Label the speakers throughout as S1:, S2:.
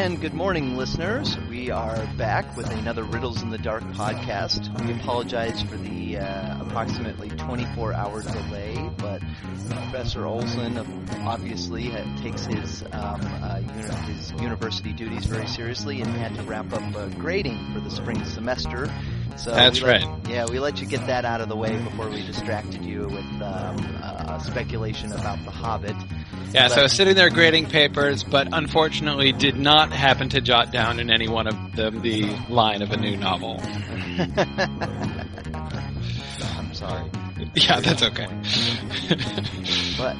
S1: And good morning, listeners. We are back with another Riddles in the Dark podcast. We apologize for the uh, approximately 24 hour delay, but Professor Olsen obviously takes his, um, uh, uni- his university duties very seriously and had to wrap up uh, grading for the spring semester. So
S2: That's
S1: let,
S2: right.
S1: Yeah, we let you get that out of the way before we distracted you with um, uh, speculation about The Hobbit.
S2: Yeah, so I was sitting there grading papers, but unfortunately did not happen to jot down in any one of them the line of a new novel.
S1: I'm sorry.
S2: Yeah, that's okay.
S1: But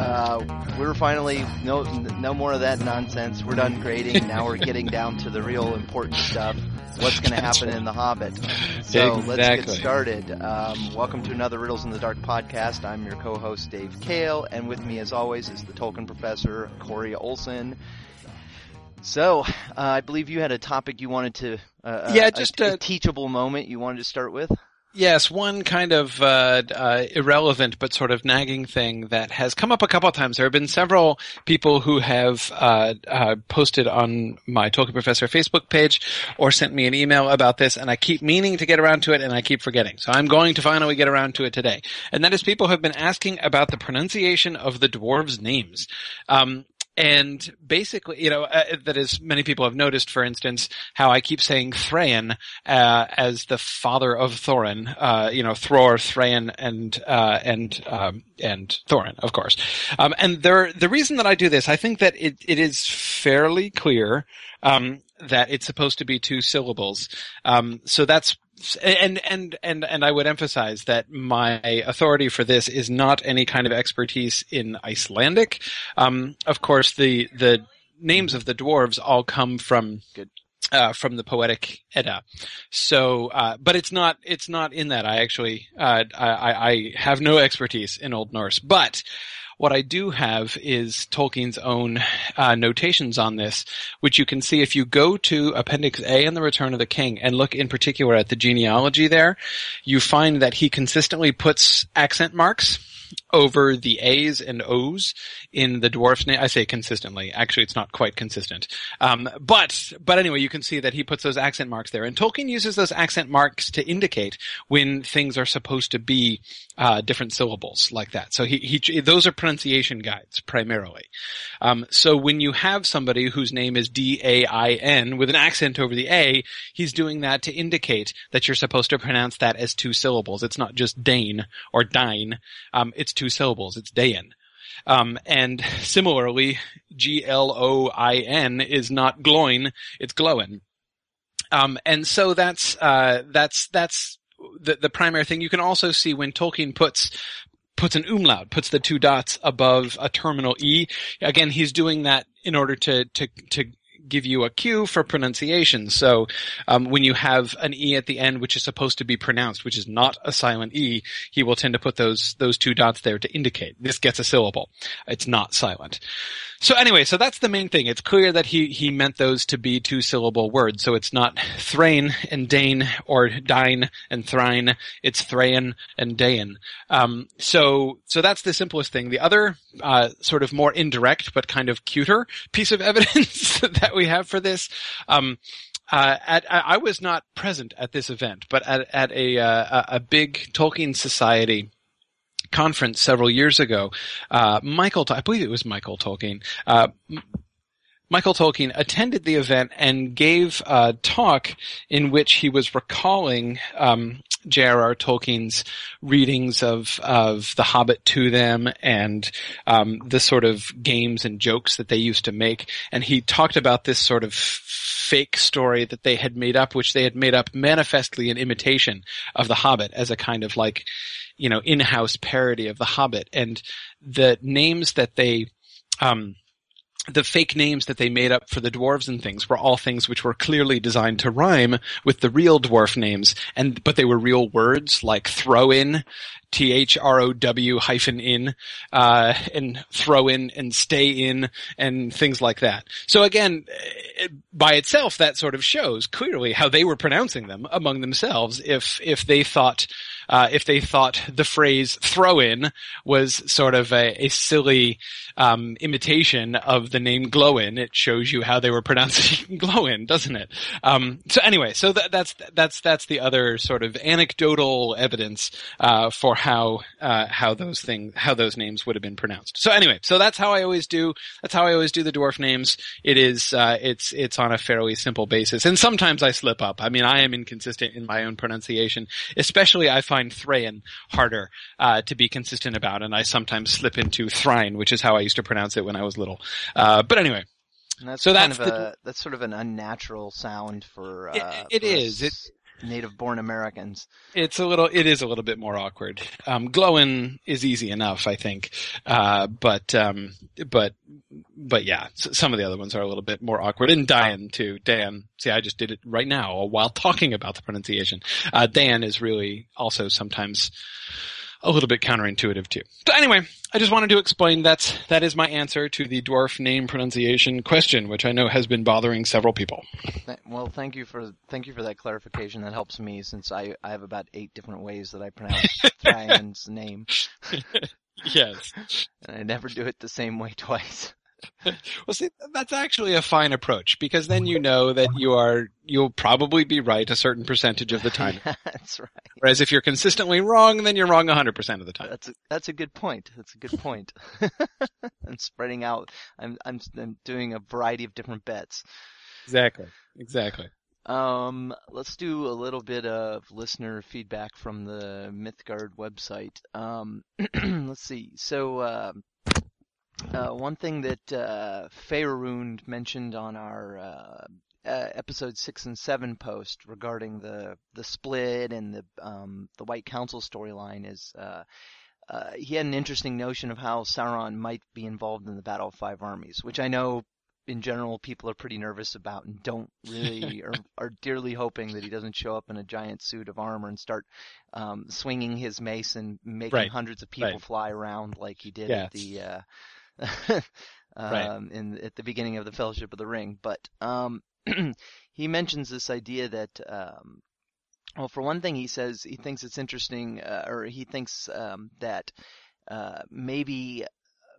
S1: uh, we're finally no no more of that nonsense. We're done grading. Now we're getting down to the real important stuff. What's going to happen
S2: right.
S1: in The Hobbit? So let's get started. Um, welcome to another Riddles in the Dark podcast. I'm your co-host Dave Kale, and with me, as always, is the Tolkien professor Corey Olsen. So, uh, I believe you had a topic you wanted to, uh,
S2: Yeah,
S1: a-
S2: just
S1: a,
S2: a-
S1: teachable moment you wanted to start with.
S2: Yes, one kind of uh, uh, irrelevant but sort of nagging thing that has come up a couple of times. There have been several people who have uh, uh, posted on my Tolkien Professor Facebook page or sent me an email about this, and I keep meaning to get around to it, and I keep forgetting. So I'm going to finally get around to it today. And that is people have been asking about the pronunciation of the dwarves' names. Um, and basically, you know, uh, that is, many people have noticed, for instance, how I keep saying Thrain uh, as the father of Thorin. Uh, you know, Thror, Thrain, and uh, and um, and Thorin, of course. Um, and there, the reason that I do this, I think that it, it is fairly clear um, that it's supposed to be two syllables. Um, so that's and and and and I would emphasize that my authority for this is not any kind of expertise in Icelandic. Um, of course, the the names of the dwarves all come from uh, from the Poetic Edda. So, uh, but it's not it's not in that. I actually uh, I, I I have no expertise in Old Norse, but. What I do have is Tolkien's own uh, notations on this, which you can see if you go to Appendix A in The Return of the King and look in particular at the genealogy there, you find that he consistently puts accent marks over the A's and O's in the dwarf's name. I say consistently. Actually, it's not quite consistent. Um, but, but anyway, you can see that he puts those accent marks there. And Tolkien uses those accent marks to indicate when things are supposed to be, uh, different syllables like that. So he, he, those are pronunciation guides primarily. Um, so when you have somebody whose name is D-A-I-N with an accent over the A, he's doing that to indicate that you're supposed to pronounce that as two syllables. It's not just Dane or Dine. Um, it's two syllables. It's Dayan. Um, and similarly, G-L-O-I-N is not Gloin, it's Glowin. Um, and so that's, uh, that's, that's the, the primary thing. You can also see when Tolkien puts, puts an umlaut, puts the two dots above a terminal E. Again, he's doing that in order to, to, to give you a cue for pronunciation. So, um, when you have an E at the end, which is supposed to be pronounced, which is not a silent E, he will tend to put those, those two dots there to indicate this gets a syllable. It's not silent. So anyway, so that's the main thing. It's clear that he, he meant those to be two syllable words. So it's not Thrain and Dane or Dine and Thrine. It's Thrain and Dain. Um, so, so that's the simplest thing. The other, uh, sort of more indirect, but kind of cuter piece of evidence that we have for this, um, uh, at, I was not present at this event, but at, at a, uh, a big Tolkien Society conference several years ago, uh, Michael, I believe it was Michael Tolkien, uh, Michael Tolkien attended the event and gave a talk in which he was recalling um, J.R.R. Tolkien's readings of of The Hobbit to them and um, the sort of games and jokes that they used to make. And he talked about this sort of fake story that they had made up, which they had made up manifestly in imitation of The Hobbit as a kind of like, you know, in-house parody of The Hobbit. And the names that they um, the fake names that they made up for the dwarves and things were all things which were clearly designed to rhyme with the real dwarf names, and but they were real words like throw in, T H R O W hyphen in, uh, and throw in and stay in and things like that. So again, eh, by itself, that sort of shows clearly how they were pronouncing them among themselves if, if they thought, uh, if they thought the phrase "throw in" was sort of a, a silly um, imitation of the name Glowin. It shows you how they were pronouncing Glowin, doesn't it? Um, so anyway, so that, that's that's that's the other sort of anecdotal evidence uh, for how uh, how those things how those names would have been pronounced. So anyway, so that's how I always do. That's how I always do the dwarf names. It is uh, it's it's on a fairly simple basis, and sometimes I slip up. I mean, I am inconsistent in my own pronunciation. Especially, I find Thrain harder uh, to be consistent about, and I sometimes slip into Thrine, which is how I used to pronounce it when I was little. Uh, but anyway.
S1: That's so that's, the, a, that's sort of an unnatural sound for. Uh,
S2: it, it
S1: for
S2: is. It,
S1: native-born Americans.
S2: It's a little. It is a little bit more awkward. Um, Glowin is easy enough, I think. Uh, but um, but but yeah, some of the other ones are a little bit more awkward. And Dan too. Dan. See, I just did it right now while talking about the pronunciation. Uh, Dan is really also sometimes a little bit counterintuitive too. So anyway, I just wanted to explain that that is my answer to the dwarf name pronunciation question, which I know has been bothering several people.
S1: Well, thank you for thank you for that clarification. That helps me since I, I have about eight different ways that I pronounce Ryan's name.
S2: yes,
S1: and I never do it the same way twice.
S2: well, see, that's actually a fine approach because then you know that you are, you'll probably be right a certain percentage of the time.
S1: that's right.
S2: Whereas if you're consistently wrong, then you're wrong 100% of the time.
S1: That's a, that's a good point. That's a good point. I'm spreading out. I'm, I'm, I'm doing a variety of different bets.
S2: Exactly. Exactly.
S1: Um, let's do a little bit of listener feedback from the Mythgard website. Um, let's see. So, uh, uh, one thing that uh, Faerund mentioned on our uh, uh, episode six and seven post regarding the the split and the um, the White Council storyline is uh, uh, he had an interesting notion of how Sauron might be involved in the Battle of Five Armies, which I know in general people are pretty nervous about and don't really are, are dearly hoping that he doesn't show up in a giant suit of armor and start um, swinging his mace and making
S2: right.
S1: hundreds of people
S2: right.
S1: fly around like he did at the uh,
S2: right.
S1: um, in at the beginning of the Fellowship of the Ring. But um, he mentions this idea that, um, well, for one thing, he says he thinks it's interesting, uh, or he thinks um, that uh, maybe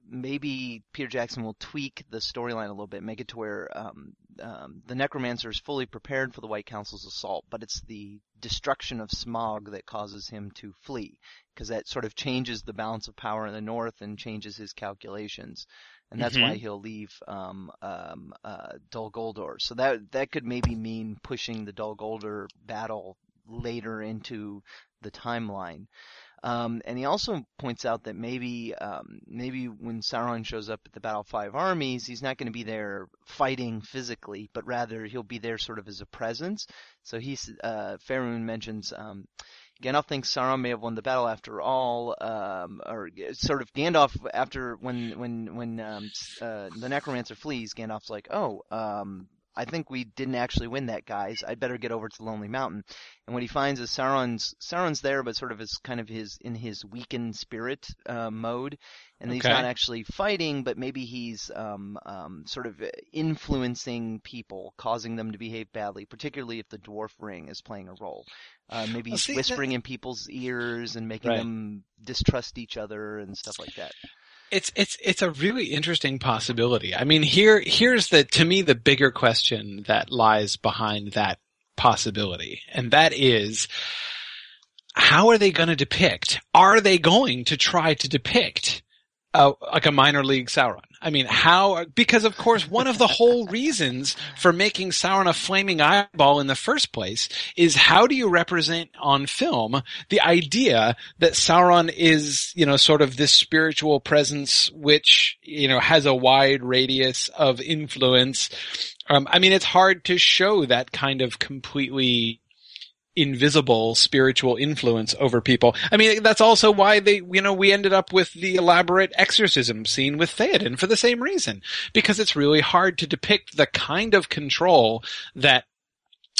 S1: maybe Peter Jackson will tweak the storyline a little bit, make it to where um, um, the Necromancer is fully prepared for the White Council's assault, but it's the destruction of Smaug that causes him to flee, because that sort of changes the balance of power in the North and changes his calculations, and that's
S2: Mhm.
S1: why he'll leave um, um, uh, Dol Guldur. So that that could maybe mean pushing the Dol Guldur battle later into the timeline. Um, and he also points out that maybe um, maybe when Sauron shows up at the Battle of Five Armies, he's not going to be there fighting physically, but rather he'll be there sort of as a presence. So he's uh, Faerun mentions um, Gandalf thinks Sauron may have won the battle after all, um, or sort of Gandalf after when when when um, uh, the Necromancer flees, Gandalf's like, oh, um, I think we didn't actually win that, guys. I'd better get over to Lonely Mountain. And what he finds is Sauron's Sauron's there, but sort of as kind of his in his weakened spirit uh, mode, and he's not actually fighting, but maybe he's um, um, sort of influencing people, causing them to behave badly, particularly if the Dwarf Ring is playing a role. Uh, maybe
S2: Well,
S1: he's
S2: see,
S1: whispering in people's ears and making
S2: Right.
S1: them distrust each other and stuff like that.
S2: It's it's it's a really interesting possibility. I mean, here here's the to me the bigger question that lies behind that possibility, and that is how are they going to depict? Are they going to try to depict uh, like a minor league Sauron? I mean, how? Because of course, one of the whole reasons for making Sauron a flaming eyeball in the first place is how do you represent on film the idea that Sauron is, you know, sort of this spiritual presence which, you know, has a wide radius of influence. Um, I mean, it's hard to show that kind of completely invisible spiritual influence over people. I mean, that's also why they, you know, we ended up with the elaborate exorcism scene with Theoden for the same reason. Because it's really hard to depict the kind of control that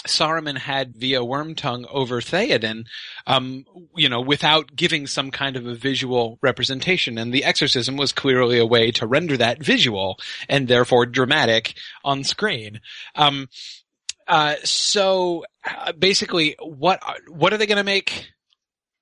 S2: Saruman had via Wormtongue over Theoden, um, you know, without giving some kind of a visual representation. And the exorcism was clearly a way to render that visual and therefore dramatic on screen. Um, uh, so uh, basically, what are, what are they going to make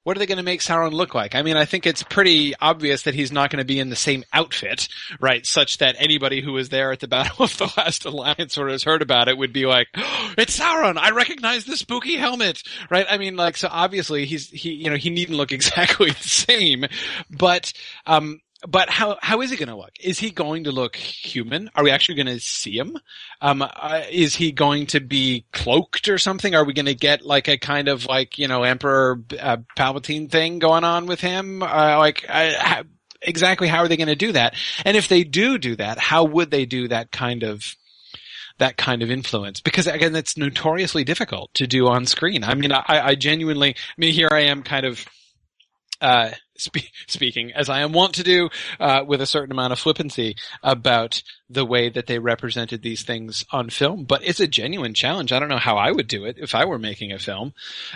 S2: what are they going to make Sauron look like? I mean, I think it's pretty obvious that he's not going to be in the same outfit, right? Such that anybody who was there at the Battle of the Last Alliance or has heard about it would be like, oh, "It's Sauron! I recognize the spooky helmet!" Right? I mean, like, so obviously he's he, you know, he needn't look exactly the same, but um, but how how is he going to look? Is he going to look human? Are we actually going to see him? Um, uh, is he going to be cloaked or something? Are we going to get like a kind of like you know Emperor uh, Palpatine thing going on with him? Uh, like how, exactly how are they going to do that? And if they do do that, how would they do that kind of that kind of influence because again it's notoriously difficult to do on screen i mean i, I genuinely i mean here i am kind of uh, spe- speaking as I am wont to do uh, with a certain amount of flippancy about the way that they represented these things on film, but it's a genuine challenge. I don't know how I would do it if I were making a film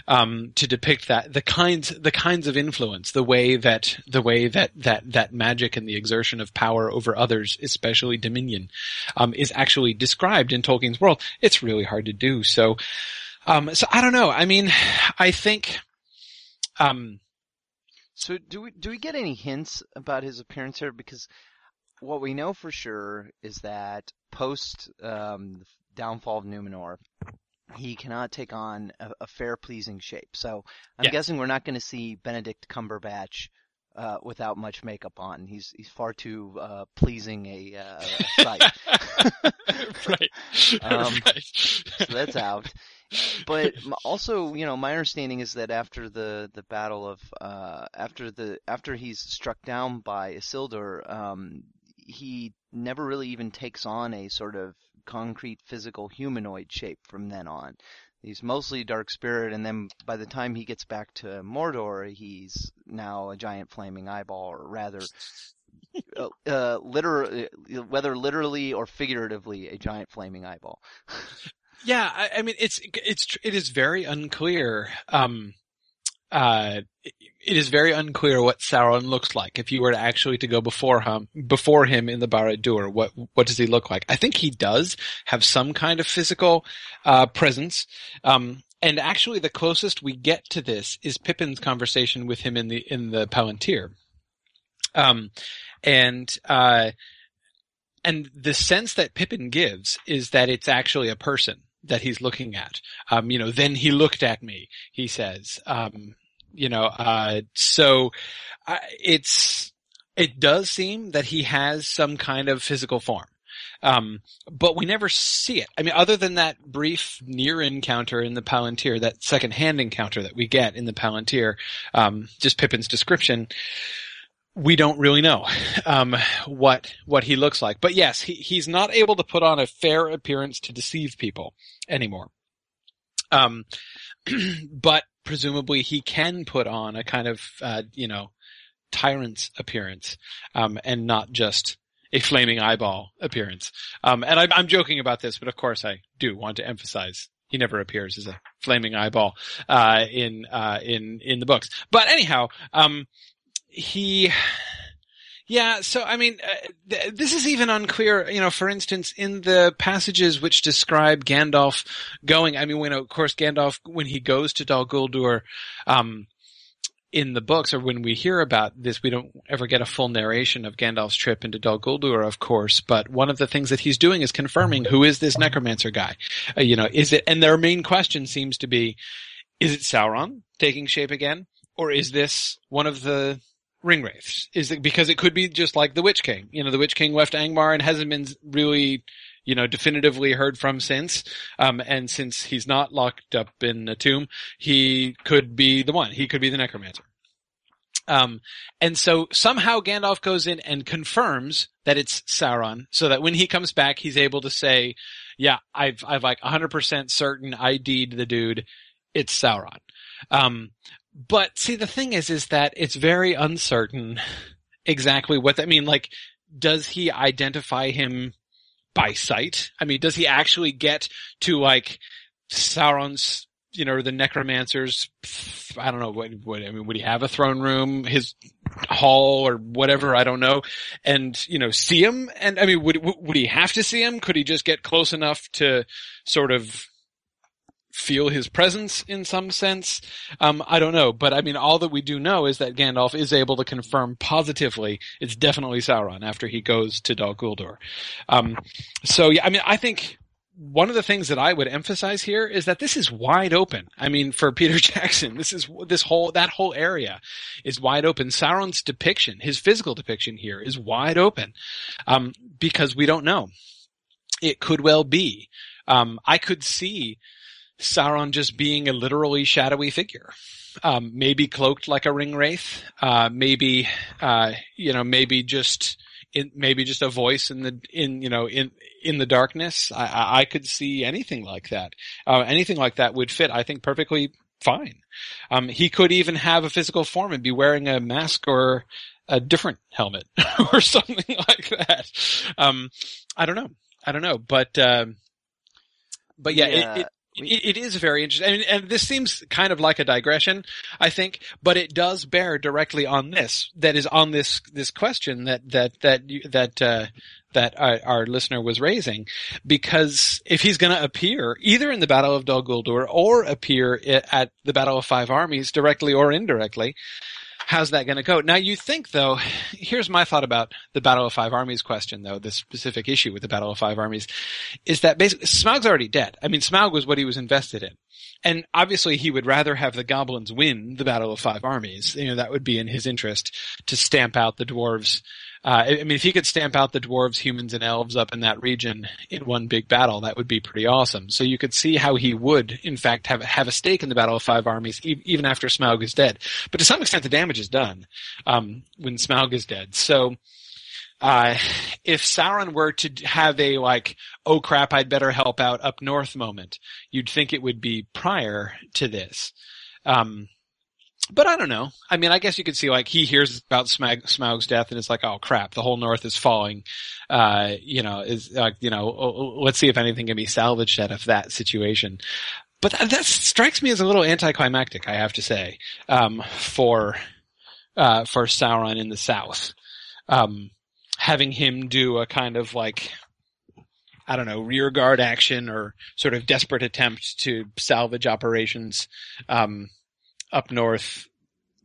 S2: um, to depict that the kinds the kinds of influence, the way that the way that that that magic and the exertion of power over others, especially dominion, um, is actually described in Tolkien's world. It's really hard to do. So, um, so I don't know. I mean, I think. Um,
S1: so do we do we get any hints about his appearance here? Because what we know for sure is that post um, downfall of Numenor, he cannot take on a, a fair, pleasing shape. So I'm guessing we're not going to see Benedict Cumberbatch uh, without much makeup on. He's he's far too uh, pleasing a, uh, sight.
S2: right.
S1: Um,
S2: right.
S1: so that's out but also, you know, my understanding is that after the the battle of uh, after the after he's struck down by Isildur, um, he never really even takes on a sort of concrete physical humanoid shape from then on. He's mostly dark spirit, and then by the time he gets back to Mordor, he's now a giant flaming eyeball, or rather, uh, uh, liter- whether literally or figuratively, a giant flaming eyeball.
S2: Yeah, I, I, mean, it's it's it is very unclear. Um, uh, it is very unclear what Sauron looks like. If you were to actually to go before him, before him in the Barad-dûr, what what does he look like? I think he does have some kind of physical uh, presence. Um, and actually, the closest we get to this is Pippin's conversation with him in the in the Palantir. Um, and uh, and the sense that Pippin gives is that it's actually a person that he's looking at. Um, you know, then he looked at me, he says. Um, you know, uh, so uh, it's, it does seem that he has some kind of physical form. Um, but we never see it. I mean, other than that brief near encounter in the Palantir, that second hand encounter that we get in the Palantir, um, just Pippin's description, we don't really know um, what what he looks like. But yes, he, he's not able to put on a fair appearance to deceive people anymore. Um, but presumably he can put on a kind of uh, you know tyrant's appearance um, and not just a flaming eyeball appearance. Um, and I, I'm joking about this, but of course I do want to emphasize he never appears as a flaming eyeball uh, in uh, in in the books. But anyhow, um, he, yeah, so I mean, uh, th- this is even unclear. You know, for instance, in the passages which describe Gandalf going, I mean, when of course Gandalf when he goes to Dol Guldur, um, in the books, or when we hear about this, we don't ever get a full narration of Gandalf's trip into Dol Guldur, of course. But one of the things that he's doing is confirming who is this necromancer guy. Uh, you know, is it? And their main question seems to be: Is it Sauron taking shape again, or is this one of the ring wraiths is it because it could be just like the Witch King. You know, the Witch King left Angmar and hasn't been really, you know, definitively heard from since. Um, and since he's not locked up in a tomb, he could be the one. He could be the necromancer. Um, and so somehow Gandalf goes in and confirms that it's Sauron so that when he comes back, he's able to say, yeah, I've, I've like 100% certain ID'd the dude. It's Sauron. Um, but see, the thing is, is that it's very uncertain exactly what that mean. Like, does he identify him by sight? I mean, does he actually get to like Sauron's, you know, the necromancer's, I don't know, what, what, I mean, would he have a throne room, his hall or whatever, I don't know, and, you know, see him? And I mean, would, would he have to see him? Could he just get close enough to sort of feel his presence in some sense. Um, I don't know, but I mean, all that we do know is that Gandalf is able to confirm positively it's definitely Sauron after he goes to Dol Guldur. Um, so yeah, I mean, I think one of the things that I would emphasize here is that this is wide open. I mean, for Peter Jackson, this is this whole that whole area is wide open. Sauron's depiction, his physical depiction here, is wide open um, because we don't know. It could well be. Um, I could see Sauron just being a literally shadowy figure. Um, maybe cloaked like a ring wraith. Uh, maybe, uh, you know, maybe just, in, maybe just a voice in the, in, you know, in, in the darkness. I, I could see anything like that. Uh, anything like that would fit, I think, perfectly fine. Um, he could even have a physical form and be wearing a mask or a different helmet or something like that. Um, I don't know. I don't know, but, um, but yeah,
S1: Yeah.
S2: It, it, it, is very interesting. I mean, and this seems kind of like a digression, I think, but it does bear directly on this, that is on this, this question that, that, that, you, that, uh, that our, our listener was raising, because if he's going to appear either in the Battle of Dol Guldur or appear at the Battle of Five Armies directly or indirectly, how's that going to go? Now you think though, here's my thought about the Battle of Five Armies question though, the specific issue with the Battle of Five Armies, is that basically Smaug's already dead. I mean, Smaug was what he was invested in. And obviously he would rather have the goblins win the Battle of Five Armies. You know, that would be in his interest to stamp out the dwarves. Uh, I mean, if he could stamp out the dwarves, humans, and elves up in that region in one big battle, that would be pretty awesome. So you could see how he would, in fact, have have a stake in the Battle of Five Armies, e- even after Smaug is dead. But to some extent, the damage is done um, when Smaug is dead. So uh, if Sauron were to have a like, oh crap, I'd better help out up north moment, you'd think it would be prior to this. Um, but I don't know. I mean, I guess you could see like he hears about Smaug, Smaug's death and it's like, oh crap, the whole north is falling. Uh, you know, is like, you know, oh, oh, let's see if anything can be salvaged out of that situation. But that, that strikes me as a little anticlimactic, I have to say, um, for, uh, for Sauron in the south. Um, having him do a kind of like I don't know rear guard action or sort of desperate attempt to salvage operations um, up north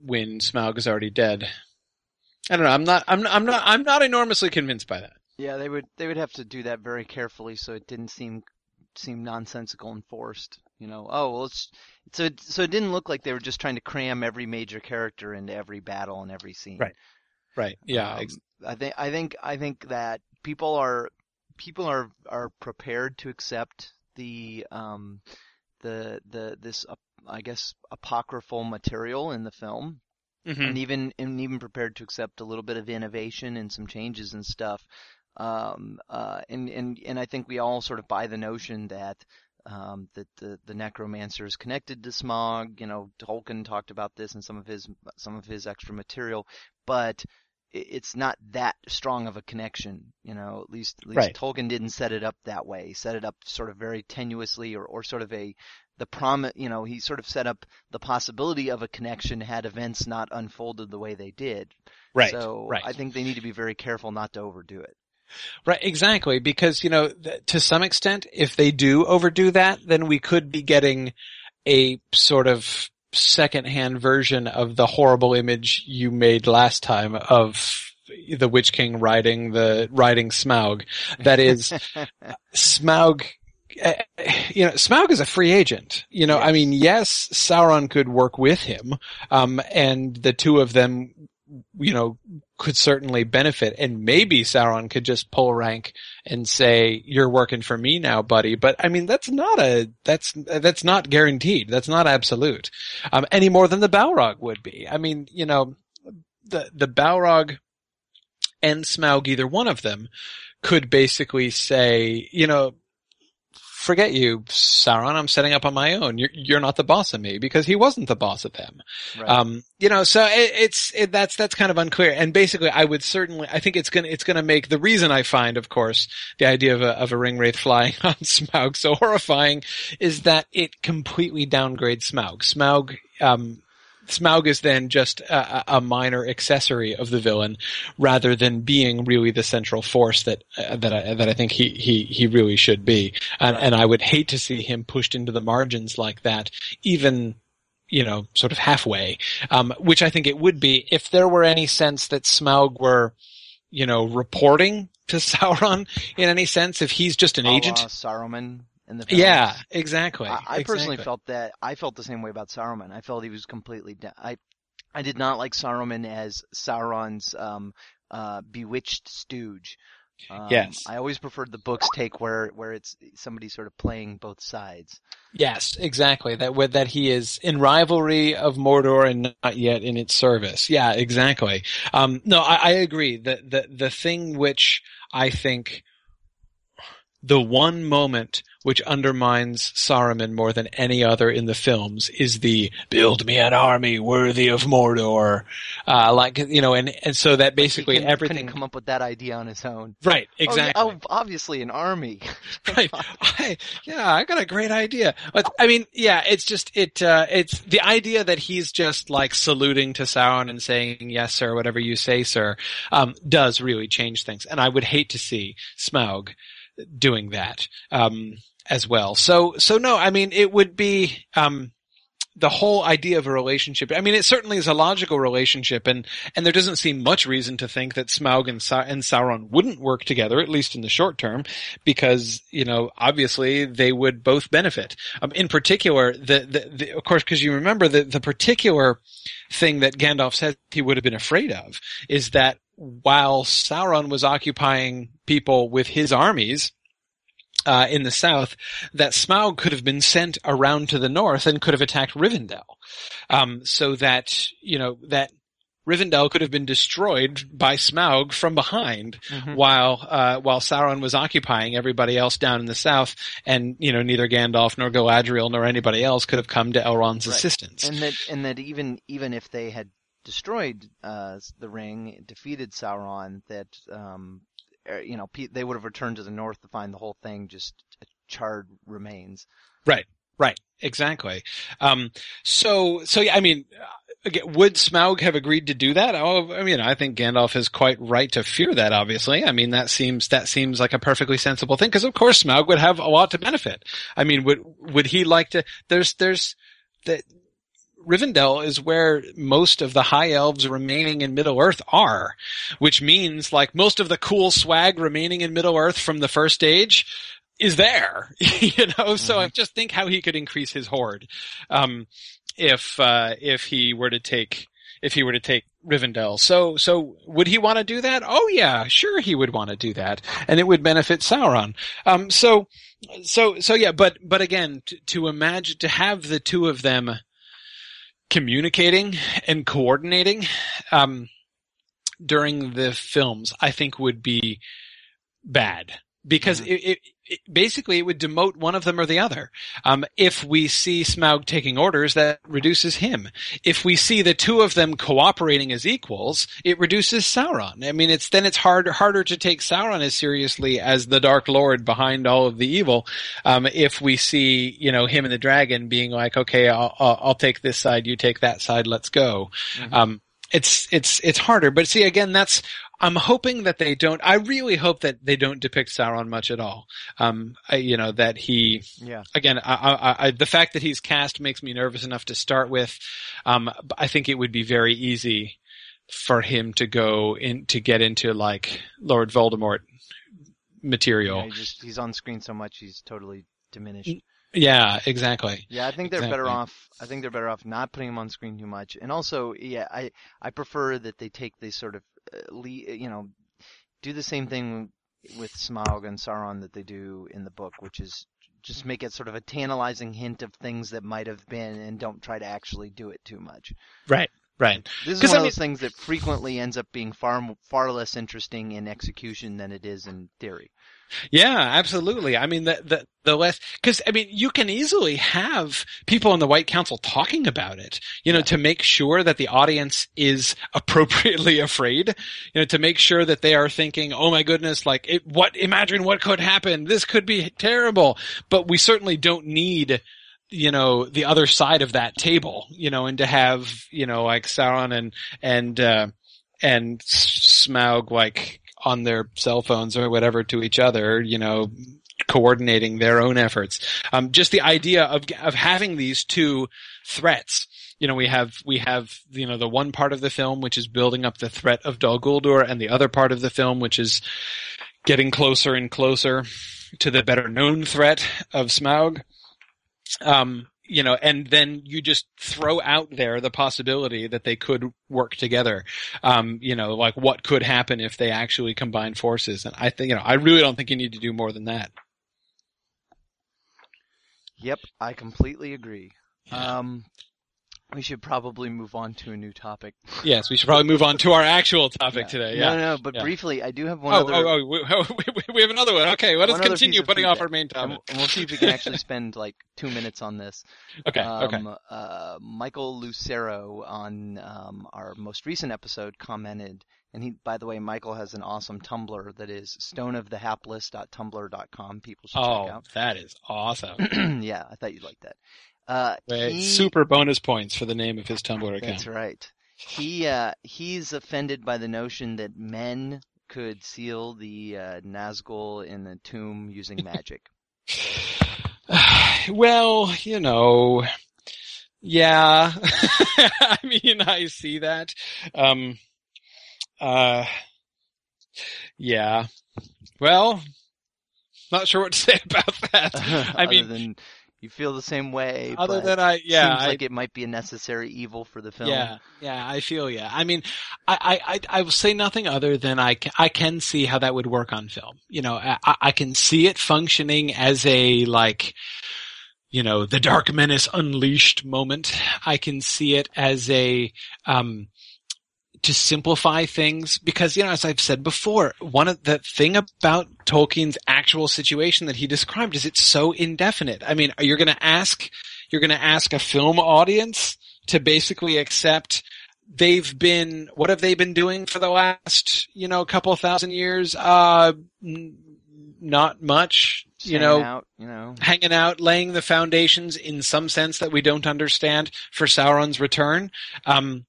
S2: when Smaug is already dead. I don't know. I'm not. I'm. I'm not. I'm not enormously convinced by that.
S1: Yeah, they would they would have to do that very carefully so it didn't seem seem nonsensical and forced. You know, oh well, it's so it, so it didn't look like they were just trying to cram every major character into every battle and every scene.
S2: Right. Right. Yeah.
S1: Um, I think I think I think that people are people are are prepared to accept the um the the this uh, I guess apocryphal material in the film
S2: mhm.
S1: and even and even prepared to accept a little bit of innovation and some changes and stuff. Um, uh, and and and I think we all sort of buy the notion that um, that the the necromancer is connected to Smaug. You know, Tolkien talked about this in some of his some of his extra material, but it's not that strong of a connection. You know, at least at least
S2: Right.
S1: Tolkien didn't set it up that way. He set it up sort of very tenuously, or or sort of a the prom you know he sort of set up the possibility of a connection had events not unfolded the way they did
S2: right.
S1: so
S2: right.
S1: i think they need to be very careful not to overdo it
S2: Right, exactly. Because, you know, th- to some extent, if they do overdo that, then we could be getting a sort of secondhand version of the horrible image you made last time of the Witch King riding the, riding Smaug. That is, Smaug, uh, you know, Smaug is a free agent. You know, I mean, yes, Sauron could work with him, um, and the two of them, you know, could certainly benefit, and maybe Sauron could just pull rank and say, "You're working for me now, buddy." But I mean, that's not a that's that's not guaranteed. That's not absolute, um, any more than the Balrog would be. I mean, you know, the the Balrog and Smaug, either one of them, could basically say, you know, forget you, Sauron. I'm setting up on my own. You're you're not the boss of me because he wasn't the boss of them.
S1: right
S2: Um, you know, so it, it's it, that's that's kind of unclear. And basically, I would certainly, I think it's gonna it's gonna make the reason I find, of course, the idea of a of a ring wraith flying on Smaug so horrifying is that it completely downgrades Smaug. Smaug, um, Smaug is then just a, a, minor accessory of the villain, rather than being really the central force that uh, that I, that I think he he he really should be. And, and I would hate to see him pushed into the margins like that, even you know, sort of halfway. Um, which I think it would be if there were any sense that Smaug were, you know, reporting to Sauron in any sense. If he's just an agent,
S1: Saruman in the
S2: films. Yeah, exactly.
S1: I, I
S2: exactly.
S1: personally felt that I felt the same way about Saruman. I felt he was completely. De- I I did not like Saruman as Sauron's um, uh, bewitched stooge. Um,
S2: yes.
S1: I always preferred the book's take where where it's somebody sort of playing both sides.
S2: Yes, exactly. That that he is in rivalry of Mordor and not yet in its service. Yeah, exactly. Um, no, I, I agree. The the the thing which I think the one moment which undermines Saruman more than any other in the films is the "build me an army worthy of Mordor," uh, like you know, and and so that basically
S1: like
S2: everything
S1: come up with that idea on his own.
S2: Right, exactly.
S1: Oh, oh obviously an army.
S2: right. I, yeah, I got a great idea. But I mean, yeah, it's just it. Uh, it's the idea that he's just like saluting to Sauron and saying "Yes, sir," whatever you say, sir, um, does really change things. And I would hate to see Smaug doing that. Um, as well. So, so no, I mean, it would be, um, the whole idea of a relationship. I mean, it certainly is a logical relationship, and and there doesn't seem much reason to think that Smaug and, Sa- and Sauron wouldn't work together, at least in the short term, because you know obviously they would both benefit. Um, in particular, the, the, the of course, because you remember the the particular thing that Gandalf said he would have been afraid of is that while Sauron was occupying people with his armies uh, in the south, that Smaug could have been sent around to the north and could have attacked Rivendell, um, so that you know that Rivendell could have been destroyed by Smaug from behind, mm-hmm. while uh, while Sauron was occupying everybody else down in the south, and you know neither Gandalf nor Galadriel nor anybody else could have come to Elrond's right. assistance.
S1: And that and that even even if they had destroyed uh, the ring, defeated Sauron, that um, you know, they would have returned to the north to find the whole thing just charred remains.
S2: Right. Right. Exactly. Um, so, so yeah, I mean, uh, again, would Smaug have agreed to do that? Oh, I mean, I think Gandalf is quite right to fear that, obviously. I mean, that seems, that seems like a perfectly sensible thing, because of course Smaug would have a lot to benefit. I mean, would, would he like to, there's, there's, that, Rivendell is where most of the high elves remaining in Middle Earth are, which means like most of the cool swag remaining in Middle Earth from the first age is there, you know. Mm-hmm. So I just think how he could increase his hoard, um, if uh, if he were to take if he were to take Rivendell. So so would he want to do that? Oh yeah, sure he would want to do that, and it would benefit Sauron. Um, so so so yeah, but but again, to, to imagine to have the two of them communicating and coordinating um, during the films, I think would be bad because mm-hmm. it, it, it, basically it would demote one of them or the other. Um, if we see Smaug taking orders, that reduces him. If we see the two of them cooperating as equals, it reduces Sauron. I mean, it's then it's hard harder to take Sauron as seriously as the Dark Lord behind all of the evil. Um, if we see you know him and the dragon being like, okay, I'll, I'll, I'll take this side, you take that side, let's go. Mm-hmm. Um, it's it's it's harder. But see, again, that's I'm hoping that they don't. I really hope that they don't depict Sauron much at all. Um, I, you know that he.
S1: Yeah.
S2: Again, I, I, I, the fact that he's cast makes me nervous enough to start with. Um, I think it would be very easy for him to go in to get into like Lord Voldemort material.
S1: Yeah, he just he's on screen so much he's totally diminished.
S2: Yeah, exactly.
S1: Yeah, I think they're exactly. better off. I think they're better off not putting him on screen too much. And also, yeah, I I prefer that they take this sort of, Uh, you know, do the same thing with Smaug and Sauron that they do in the book, which is just make it sort of a tantalizing hint of things that might have been, and don't try to actually do it too much.
S2: Right. Right.
S1: This is one I of those things that frequently ends up being far far less interesting in execution than it is in theory.
S2: Yeah, absolutely. I mean, the, the, the less, cause I mean, you can easily have people in the White Council talking about it, you know, yeah. to make sure that the audience is appropriately afraid, you know, to make sure that they are thinking, oh my goodness, like it, what, imagine what could happen. This could be terrible. But we certainly don't need you know the other side of that table you know and to have you know like Sauron and and uh and Smaug like on their cell phones or whatever to each other you know coordinating their own efforts. Um just the idea of of having these two threats. You know we have we have you know the one part of the film which is building up the threat of Dol Guldur and the other part of the film which is getting closer and closer to the better known threat of Smaug. Um, you know, and then you just throw out there the possibility that they could work together. Um, you know, like what could happen if they actually combine forces. And I think, you know, I really don't think you need to do more than that.
S1: Yep, I completely agree. Um, we should probably move on to a new topic.
S2: Yes, we should probably move on to our actual topic
S1: Yeah.
S2: today. Yeah.
S1: No, no, but
S2: Yeah.
S1: briefly, I do have one
S2: Oh,
S1: other.
S2: oh, oh, we, we- we have another one. Okay, let us continue putting off our main topic.
S1: and we'll see if we can actually spend like two minutes on this.
S2: Okay, okay.
S1: Um, uh, Michael Lucero on um, our most recent episode commented, and he, by the way, Michael has an awesome Tumblr that is stoneofthehapless.tumblr.com. People should
S2: Oh,
S1: check out.
S2: Oh, that is awesome.
S1: yeah, I thought you'd like that. Uh, he-
S2: Super bonus points for the name of his Tumblr account.
S1: That's right. He uh, he's offended by the notion that men could seal the uh, Nazgul in the tomb using magic.
S2: well, you know, yeah. I mean, I see that. Um, uh, yeah. Well, not sure what to say about that. I mean,
S1: than you feel the same way.
S2: other
S1: but
S2: than I, yeah,
S1: seems
S2: I,
S1: like it might be a necessary evil for the film.
S2: Yeah, yeah, I feel yeah. I mean, I, I, I, I will say nothing other than I can, I can see how that would work on film. You know, I, I can see it functioning as a like, you know, the Dark Menace unleashed moment. I can see it as a, um, to simplify things because, you know, as I've said before, one of the thing about Tolkien's actual situation that he described is it's so indefinite. I mean, you're going to ask, you're going to ask a film audience to basically accept they've been, what have they been doing for the last, you know, couple thousand years? Uh, n- not much, you know,
S1: out, you know.
S2: hanging out, laying the foundations in some sense that we don't understand for Sauron's return. Um,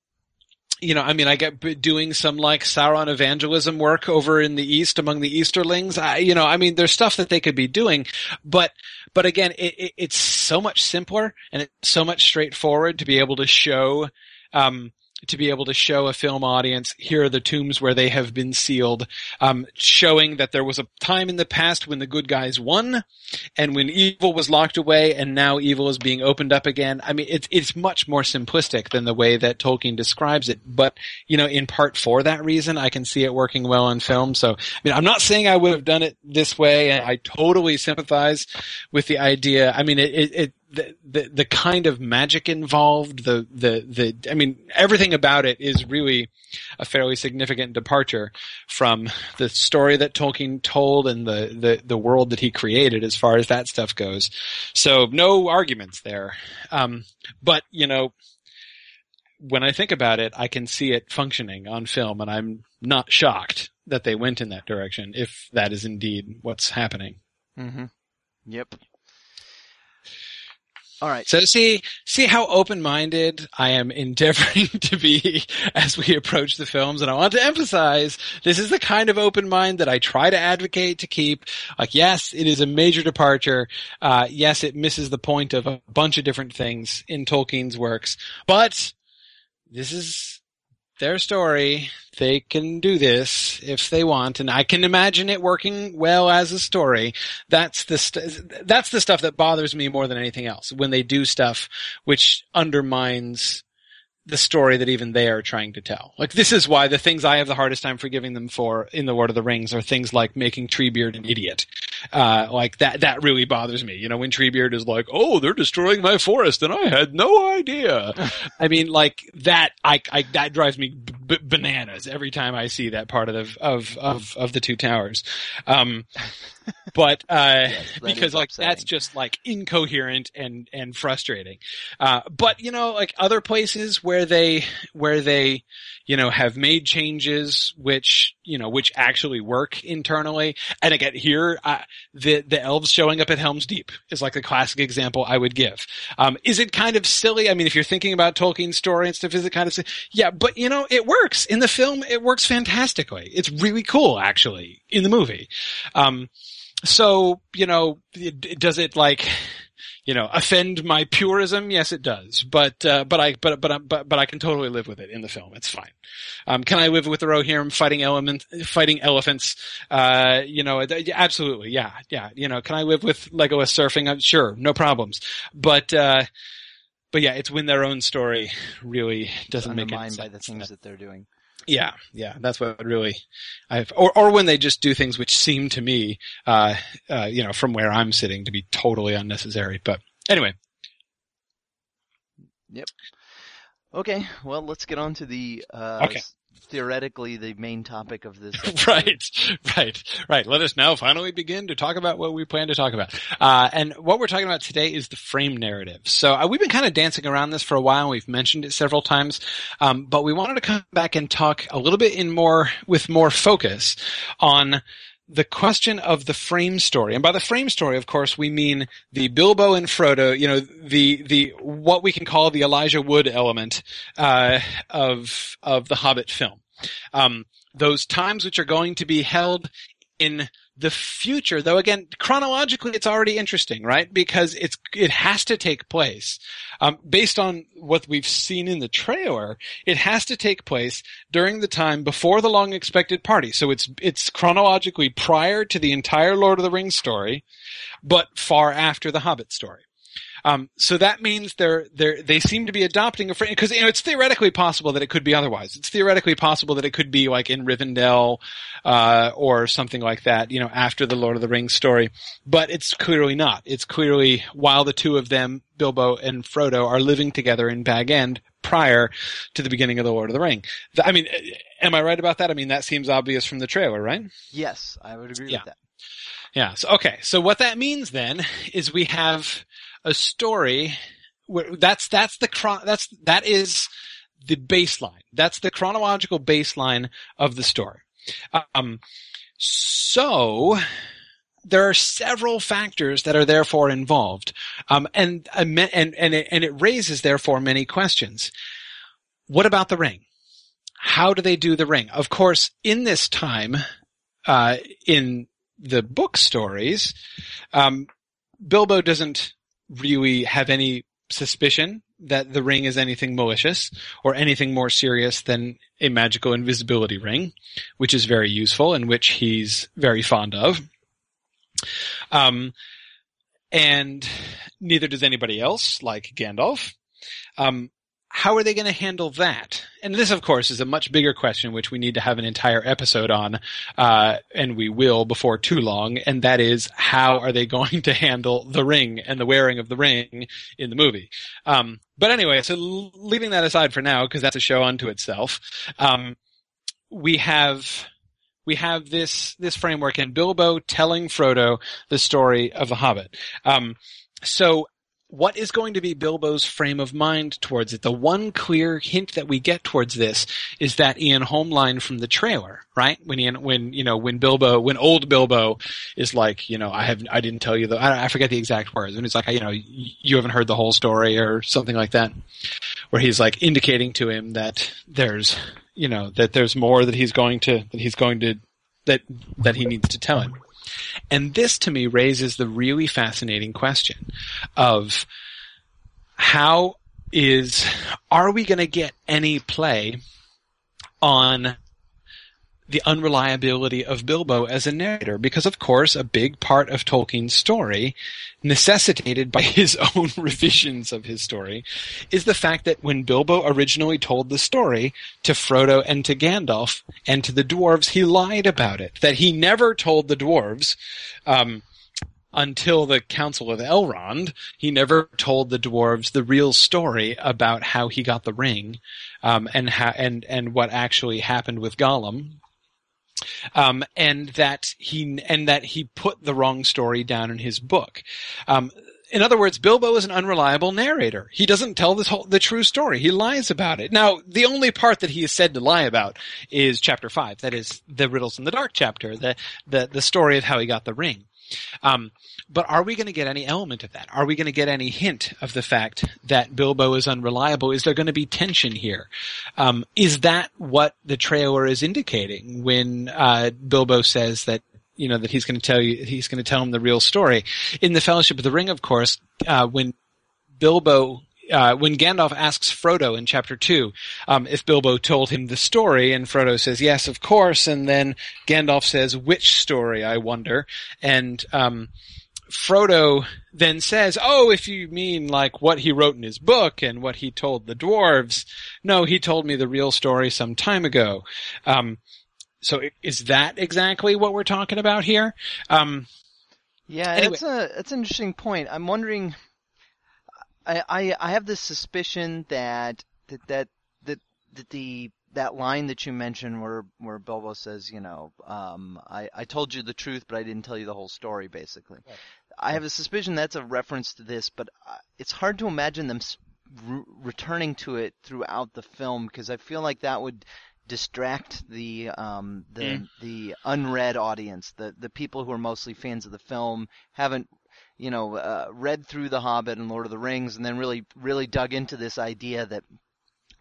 S2: you know, I mean, I get doing some like Sauron evangelism work over in the East among the Easterlings. I, you know, I mean, there's stuff that they could be doing, but, but again, it, it, it's so much simpler and it's so much straightforward to be able to show, um, to be able to show a film audience, here are the tombs where they have been sealed, um, showing that there was a time in the past when the good guys won, and when evil was locked away, and now evil is being opened up again. I mean, it's it's much more simplistic than the way that Tolkien describes it. But you know, in part for that reason, I can see it working well on film. So, I mean, I'm not saying I would have done it this way, and I totally sympathize with the idea. I mean, it it. it the, the the kind of magic involved, the the the I mean everything about it is really a fairly significant departure from the story that Tolkien told and the the the world that he created as far as that stuff goes. So no arguments there. Um, but you know, when I think about it, I can see it functioning on film, and I'm not shocked that they went in that direction if that is indeed what's happening.
S1: Mm-hmm. Yep. All right.
S2: So see, see how open-minded I am endeavoring to be as we approach the films. And I want to emphasize this is the kind of open mind that I try to advocate to keep. Like, yes, it is a major departure. Uh, yes, it misses the point of a bunch of different things in Tolkien's works, but this is their story. They can do this if they want, and I can imagine it working well as a story. That's the st- that's the stuff that bothers me more than anything else. When they do stuff which undermines the story that even they are trying to tell. Like this is why the things I have the hardest time forgiving them for in the Lord of the Rings are things like making Treebeard an idiot. Uh, like that, that really bothers me. You know, when Treebeard is like, oh, they're destroying my forest and I had no idea. I mean, like that, I, I, that drives me b- bananas every time I see that part of the, of, of, of the two towers. Um, but, uh,
S1: that
S2: because like
S1: upsetting.
S2: that's just like incoherent and, and frustrating. Uh, but you know, like other places where they, where they, you know, have made changes which you know, which actually work internally. And again, here, uh, the, the elves showing up at Helm's Deep is like the classic example I would give. Um, is it kind of silly? I mean, if you're thinking about Tolkien's story and stuff, is it kind of silly? Yeah, but you know, it works. In the film, it works fantastically. It's really cool, actually, in the movie. Um, so, you know, does it like, you know, offend my purism? Yes, it does. But, uh, but I, but, but, but, but I can totally live with it in the film. It's fine. Um, can I live with the Rohirrim fighting element, fighting elephants? Uh, you know, absolutely. Yeah. Yeah. You know, can I live with Legolas surfing? I'm sure. No problems. But, uh, but yeah, it's when their own story really doesn't make any sense.
S1: by the things that they're doing.
S2: Yeah, yeah, that's what really I've, or, or when they just do things which seem to me, uh, uh, you know, from where I'm sitting to be totally unnecessary. But anyway.
S1: Yep. Okay, well, let's get on to the, uh,
S2: okay
S1: theoretically the main topic of this.
S2: right, right, right. Let us now finally begin to talk about what we plan to talk about. Uh, and what we're talking about today is the frame narrative. So uh, we've been kind of dancing around this for a while. We've mentioned it several times, um, but we wanted to come back and talk a little bit in more with more focus on the question of the frame story. And by the frame story, of course, we mean the Bilbo and Frodo, you know, the, the, what we can call the Elijah Wood element, uh, of, of the Hobbit film. Um, those times which are going to be held in the future, though again, chronologically, it's already interesting, right? Because it's, it has to take place, um, based on what we've seen in the trailer, it has to take place during the time before the long expected party. So it's, it's chronologically prior to the entire Lord of the Rings story, but far after the Hobbit story. Um, so that means they're, they're, they seem to be adopting a frame, cause, you know, it's theoretically possible that it could be otherwise. It's theoretically possible that it could be like in Rivendell, uh, or something like that, you know, after the Lord of the Rings story. But it's clearly not. It's clearly while the two of them, Bilbo and Frodo, are living together in Bag End prior to the beginning of the Lord of the Ring. I mean, am I right about that? I mean, that seems obvious from the trailer, right?
S1: Yes, I would agree
S2: yeah.
S1: with that.
S2: Yeah. So, okay. So what that means then is we have a story where that's that's the that's that is the baseline. That's the chronological baseline of the story. Um, so there are several factors that are therefore involved, um, and and and it, and it raises therefore many questions. What about the ring? How do they do the ring? Of course, in this time, uh, in the book stories, um, Bilbo doesn't really have any suspicion that the ring is anything malicious or anything more serious than a magical invisibility ring, which is very useful and which he's very fond of. Um, and neither does anybody else, like Gandalf. Um, how are they going to handle that? And this, of course, is a much bigger question, which we need to have an entire episode on, uh, and we will before too long. And that is, how are they going to handle the ring and the wearing of the ring in the movie? Um, but anyway, so leaving that aside for now, because that's a show unto itself, um, we have we have this this framework and Bilbo telling Frodo the story of the Hobbit. Um, so what is going to be Bilbo's frame of mind towards it? The one clear hint that we get towards this is that Ian Holm line from the trailer, right? When Ian, when, you know, when Bilbo, when old Bilbo is like, you know, I have, I didn't tell you the, I, I forget the exact words. And he's like, you know, you haven't heard the whole story or something like that. Where he's like indicating to him that there's, you know, that there's more that he's going to, that he's going to, that, that he needs to tell him. And this to me raises the really fascinating question of how is, are we going to get any play on the unreliability of Bilbo as a narrator because of course a big part of Tolkien's story necessitated by his own revisions of his story is the fact that when Bilbo originally told the story to Frodo and to Gandalf and to the dwarves he lied about it. That he never told the dwarves um, until the Council of Elrond, he never told the dwarves the real story about how he got the ring, um, and how and and what actually happened with Gollum um, and that he and that he put the wrong story down in his book. Um, in other words, Bilbo is an unreliable narrator. He doesn't tell this whole, the true story. He lies about it. Now, the only part that he is said to lie about is chapter five. That is the Riddles in the Dark chapter, the, the, the story of how he got the ring. Um, but are we going to get any element of that? Are we going to get any hint of the fact that Bilbo is unreliable? Is there going to be tension here? Um, is that what the trailer is indicating when uh, Bilbo says that you know that he's going to tell you he's going to tell him the real story? In the Fellowship of the Ring, of course, uh, when Bilbo uh, when Gandalf asks Frodo in chapter two um, if Bilbo told him the story, and Frodo says yes, of course, and then Gandalf says, "Which story? I wonder." And um, Frodo then says, "Oh, if you mean like what he wrote in his book and what he told the dwarves, no, he told me the real story some time ago." Um, so is that exactly what we're talking about here? Um,
S1: yeah, anyway. that's a that's an interesting point. I'm wondering I, I, I have this suspicion that that that that, that the that line that you mentioned where where Bilbo says, you know, um, I, I told you the truth, but I didn't tell you the whole story, basically. Right. I have a suspicion that's a reference to this, but uh, it's hard to imagine them re- returning to it throughout the film because I feel like that would distract the um, the mm. the unread audience, the the people who are mostly fans of the film, haven't you know, uh, read through The Hobbit and Lord of the Rings, and then really, really dug into this idea that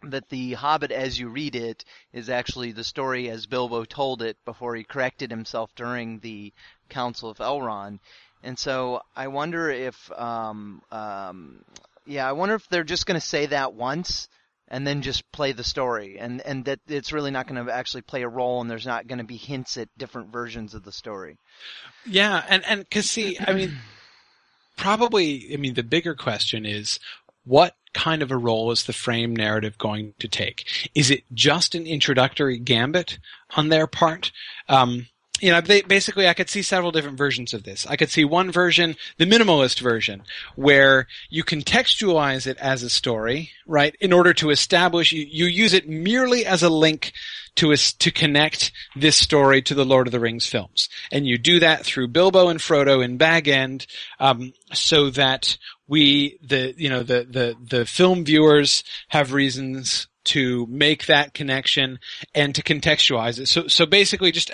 S1: that the Hobbit, as you read it, is actually the story as Bilbo told it before he corrected himself during the Council of Elrond. And so I wonder if, um, um, yeah, I wonder if they're just going to say that once and then just play the story, and and that it's really not going to actually play a role, and there's not going to be hints at different versions of the story.
S2: Yeah, and and because see, I mean probably, I mean, the bigger question is what kind of a role is the frame narrative going to take? Is it just an introductory gambit on their part? Um, you know, basically I could see several different versions of this. I could see one version, the minimalist version, where you contextualize it as a story, right? In order to establish, you, you use it merely as a link to to connect this story to the Lord of the Rings films, and you do that through Bilbo and Frodo in Bag End, um, so that we the you know the the the film viewers have reasons to make that connection and to contextualize it. So so basically, just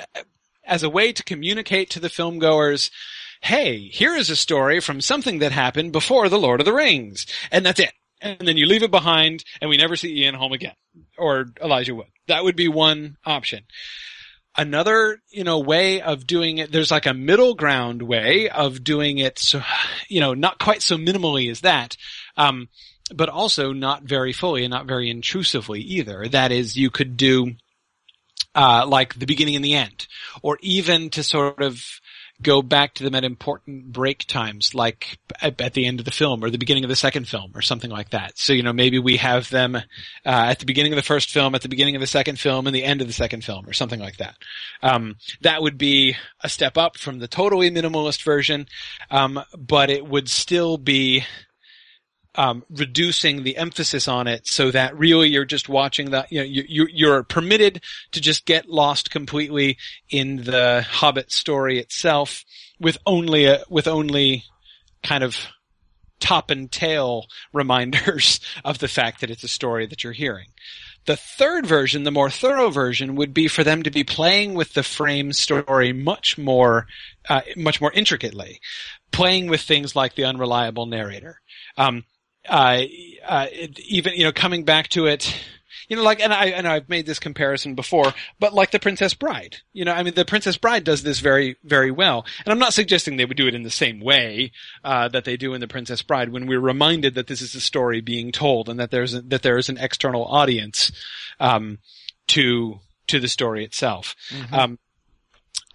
S2: as a way to communicate to the film goers. Hey, here is a story from something that happened before the Lord of the Rings. And that's it and then you leave it behind and we never see Ian Holm again or Elijah Wood. That would be one option. Another, you know, way of doing it, there's like a middle ground way of doing it. So, you know, not quite so minimally as that. Um, but also not very fully and not very intrusively either. That is, you could do, uh, like the beginning and the end, or even to sort of, go back to them at important break times, like at, the end of the film or the beginning of the second film or something like that. So, you know, maybe we have them uh, at the beginning of the first film, at the beginning of the second film, and the end of the second film or something like that. Um, that would be a step up from the totally minimalist version, um, but it would still be um, reducing the emphasis on it so that really you're just watching that you know, you, you're permitted to just get lost completely in the Hobbit story itself with only a, with only kind of top and tail reminders of the fact that it's a story that you're hearing. The third version, the more thorough version, would be for them to be playing with the frame story much more, uh, much more intricately, playing with things like the unreliable narrator. Um, uh, uh, even you know coming back to it you know, like, and I, and I've made this comparison before, but like the Princess Bride, you know, I mean, the Princess Bride does this very, very well. And I'm not suggesting they would do it in the same way, uh, that they do in the Princess Bride when we're reminded that this is a story being told and that there's, a, that there is an external audience, um, to, to the story itself. Mm-hmm. Um,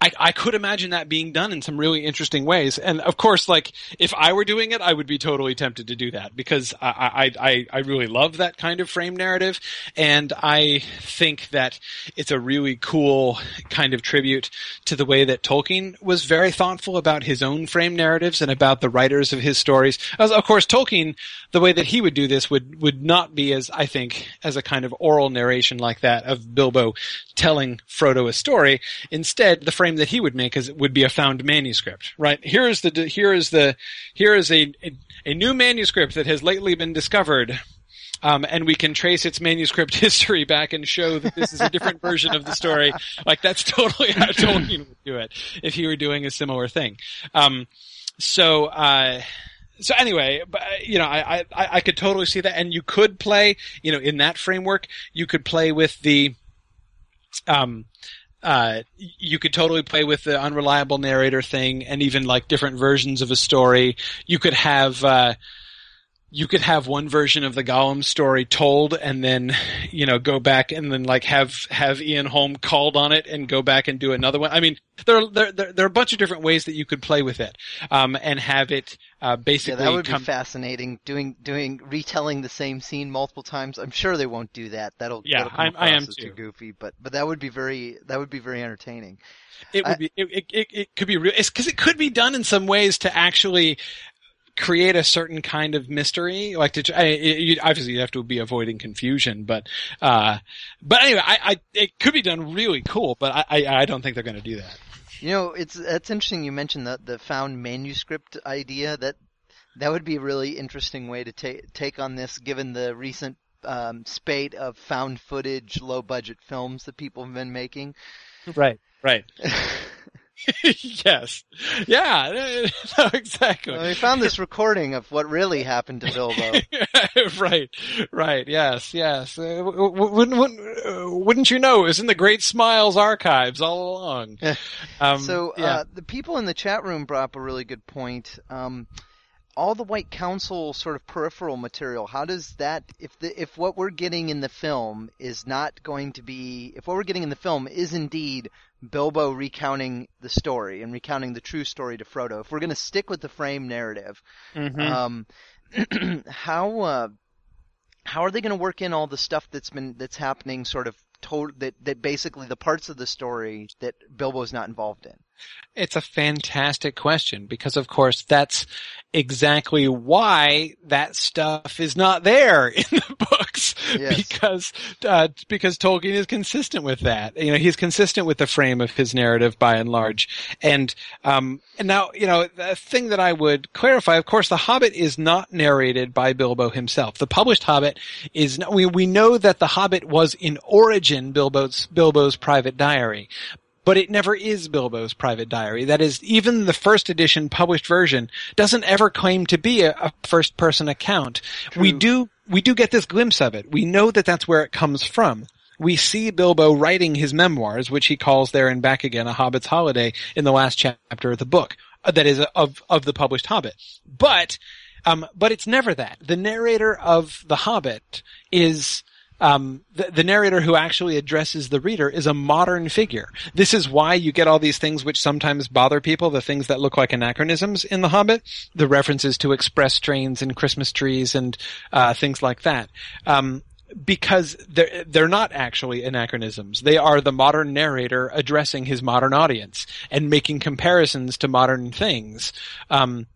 S2: I, I could imagine that being done in some really interesting ways. And of course, like if I were doing it, I would be totally tempted to do that because I, I, I, really love that kind of frame narrative. And I think that it's a really cool kind of tribute to the way that Tolkien was very thoughtful about his own frame narratives and about the writers of his stories. As, of course, Tolkien, the way that he would do this would, would not be as, I think, as a kind of oral narration like that of Bilbo telling Frodo a story. Instead, the frame frame that he would make is would be a found manuscript, right? Here is the here is the here is a a, a new manuscript that has lately been discovered. Um, and we can trace its manuscript history back and show that this is a different version of the story. Like that's totally how Tolkien would do it if he were doing a similar thing. Um, so, uh, so anyway, but, you know, I, I, I could totally see that. And you could play, you know, in that framework, you could play with the, um, uh, you could totally play with the unreliable narrator thing and even like different versions of a story. You could have, uh, you could have one version of the Gollum story told and then, you know, go back and then like have, have Ian Holm called on it and go back and do another one. I mean, there are, there, there, there are a bunch of different ways that you could play with it, um, and have it, uh, basically.
S1: Yeah, that would
S2: come-
S1: be fascinating. Doing, doing, retelling the same scene multiple times. I'm sure they won't do that. That'll,
S2: Yeah,
S1: that'll
S2: I'm- I am too.
S1: too goofy. But, but that would be very, that would be very entertaining.
S2: It would be. It, it, it, it could be real. It's because it could be done in some ways to actually create a certain kind of mystery. Like to, I, you, obviously you have to be avoiding confusion, but, uh, but anyway, I, I, it could be done really cool, but I, I, I don't think they're going to do that.
S1: You know, it's it's interesting you mentioned the the found manuscript idea. That that would be a really interesting way to take take on this, given the recent um, spate of found footage, low budget films that people have been making.
S2: Right. Right. yes. Yeah. No, exactly.
S1: Well, we found this recording of what really happened to Bilbo.
S2: right, right, yes, yes. Uh, wouldn't, wouldn't, uh, wouldn't you know? It was in the Great Smials archives all along. Um,
S1: so
S2: yeah.
S1: uh, the people in the chat room brought up a really good point. Um, all the White Council sort of peripheral material. How does that, if the if what we're getting in the film is not going to be, if what we're getting in the film is indeed Bilbo recounting the story and recounting the true story to Frodo, if we're going to stick with the frame narrative,
S2: Mhm.
S1: um, how uh, how are they going to work in all the stuff that's been that's happening sort of told that that basically the parts of the story that Bilbo's not involved in?
S2: It's a fantastic question because of course that's exactly why that stuff is not there in the books
S1: Yes.
S2: because uh, because Tolkien is consistent with that. You know, he's consistent with the frame of his narrative by and large. And um and now, you know, the thing that I would clarify, of course, The Hobbit is not narrated by Bilbo himself. The published Hobbit is not, we we know that The Hobbit was in origin Bilbo's Bilbo's private diary but it never is Bilbo's private diary. That is, even the first edition published version doesn't ever claim to be a, a first person account. We do, we do get this glimpse of it. We know that that's where it comes from. We see Bilbo writing his memoirs, which he calls there and back again, A Hobbit's Holiday, in the last chapter of the book. Uh, That is, of, of the published Hobbit. But, um, but it's never that. The narrator of The Hobbit is, um, the, the narrator who actually addresses the reader is a modern figure. This is why you get all these things which sometimes bother people, the things that look like anachronisms in The Hobbit, the references to express trains and Christmas trees and uh, things like that. Um, because they're they're not actually anachronisms. They are the modern narrator addressing his modern audience and making comparisons to modern things. Um,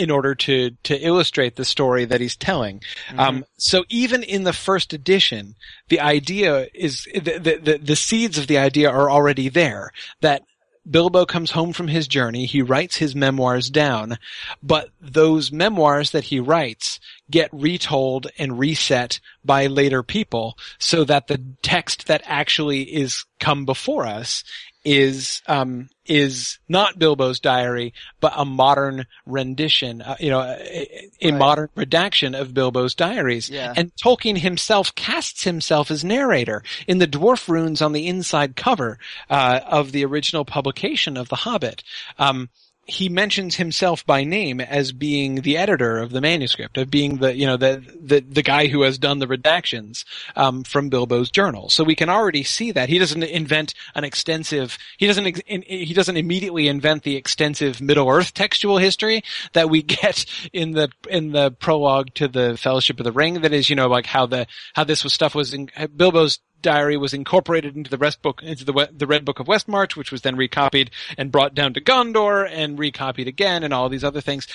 S2: in order to to illustrate the story that he's telling. Um, so even in the first edition, the idea is the, the the the seeds of the idea are already there. That Bilbo comes home from his journey, he writes his memoirs down, but those memoirs that he writes get retold and reset by later people so that the text that actually is come before us is um is not Bilbo's diary but a modern rendition uh, you know a, a
S1: Right.
S2: modern redaction of Bilbo's diaries
S1: Yeah.
S2: and Tolkien himself casts himself as narrator in the dwarf runes on the inside cover uh, of the original publication of The Hobbit. Um, he mentions himself by name as being the editor of the manuscript, of being the you know the the, the guy who has done the redactions um, from Bilbo's journal. So we can already see that he doesn't invent an extensive. He doesn't in, he doesn't immediately invent the extensive Middle Earth textual history that we get in the in the prologue to the Fellowship of the Ring. That is, you know, like how the how this was stuff was in Bilbo's diary was incorporated into the rest book into the the Red Book of Westmarch, which was then recopied and brought down to Gondor and recopied again, and all these other things.